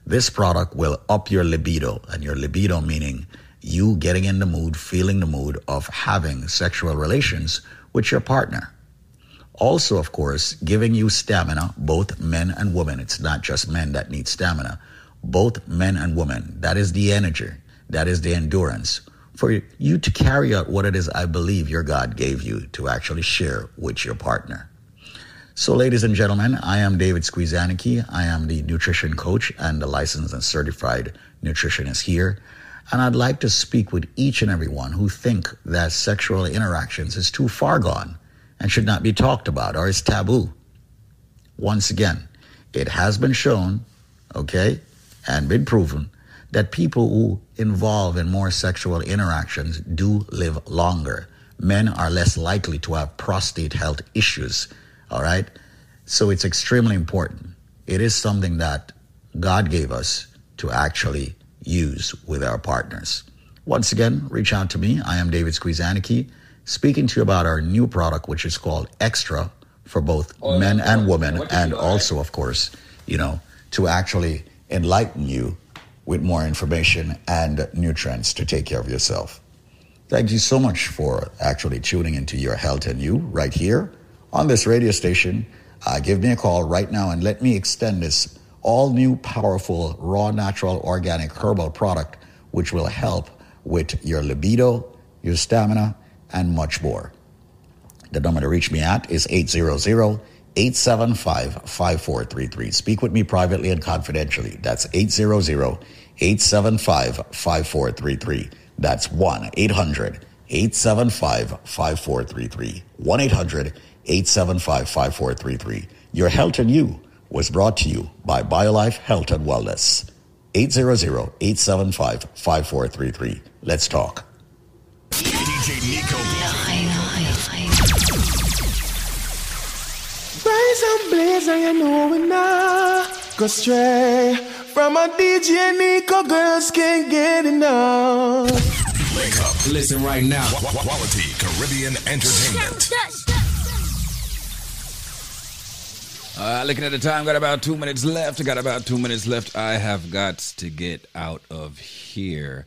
This product will up your libido, and your libido meaning you getting in the mood, feeling the mood of having sexual relations with your partner. Also, of course, giving you stamina, both men and women. It's not just men that need stamina, both men and women. That is the energy, that is the endurance for you to carry out what it is I believe your God gave you to actually share with your partner. So, ladies and gentlemen, I am David Squeezaniki. I am the nutrition coach and the licensed and certified nutritionist here. And I'd like to speak with each and every one who think that sexual interactions is too far gone and should not be talked about or is taboo. Once again, it has been shown, okay, and been proven that people who involve in more sexual interactions do live longer. Men are less likely to have prostate health issues, all right? So it's extremely important. It is something that God gave us to actually use with our partners. Once again, reach out to me. I am David Squeezaniki, speaking to you about our new product, which is called Extra for both Oh, men and women, and also, of course, you know, to actually enlighten you with more information and nutrients to take care of yourself. Thank you so much for actually tuning into your health and you right here on this radio station. Uh, give me a call right now and let me extend this all new, powerful, raw, natural, organic herbal product, which will help with your libido, your stamina, and much more. The number to reach me at is 800 875 5433. Speak with me privately and confidentially. That's 800 875 5433. That's 1 800 875 5433. 1 800 875 5433. Your health and you was brought to you by BioLife Health and Wellness. 800 875 5433. Let's talk. DJ Nico. Rise and blaze, and you know we not go stray from a DJ Nico. Girls can't get enough. Wake up. Listen right now. Qu- qu- Quality Caribbean Entertainment. Uh, looking at the time, got about two minutes left. Got about two minutes left. I have got to get out of here.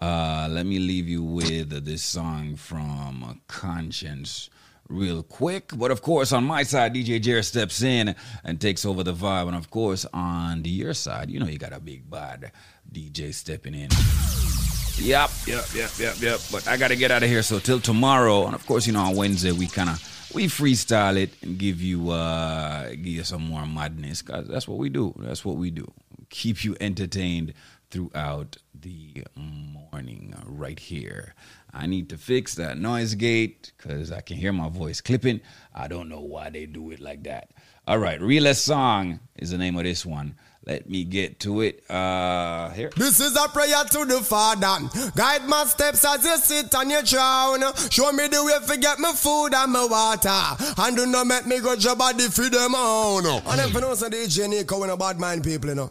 Uh, let me leave you with this song from Konshens real quick. But of course, on my side, DJ Jerry steps in and takes over the vibe. And of course, on the your side, you know you got a big bad DJ stepping in. Yep, yep, yep, yep, yep. But I got to get out of here. So till tomorrow, and of course, you know, on Wednesday we kind of we freestyle it and give you uh give you some more madness. Cause that's what we do. That's what we do. Keep you entertained throughout the morning right here. I need to fix that noise gate because I can hear my voice clipping. I don't know why they do it like that. All right, realest song is the name of this one. Let me get to it. Uh here. This is a prayer to the Father. Guide my steps as you sit on your throne. Show me the way to get my food and my water. And do not make me go your body for them own. And if you know, so DJ Nico, when a bad mind people, you know.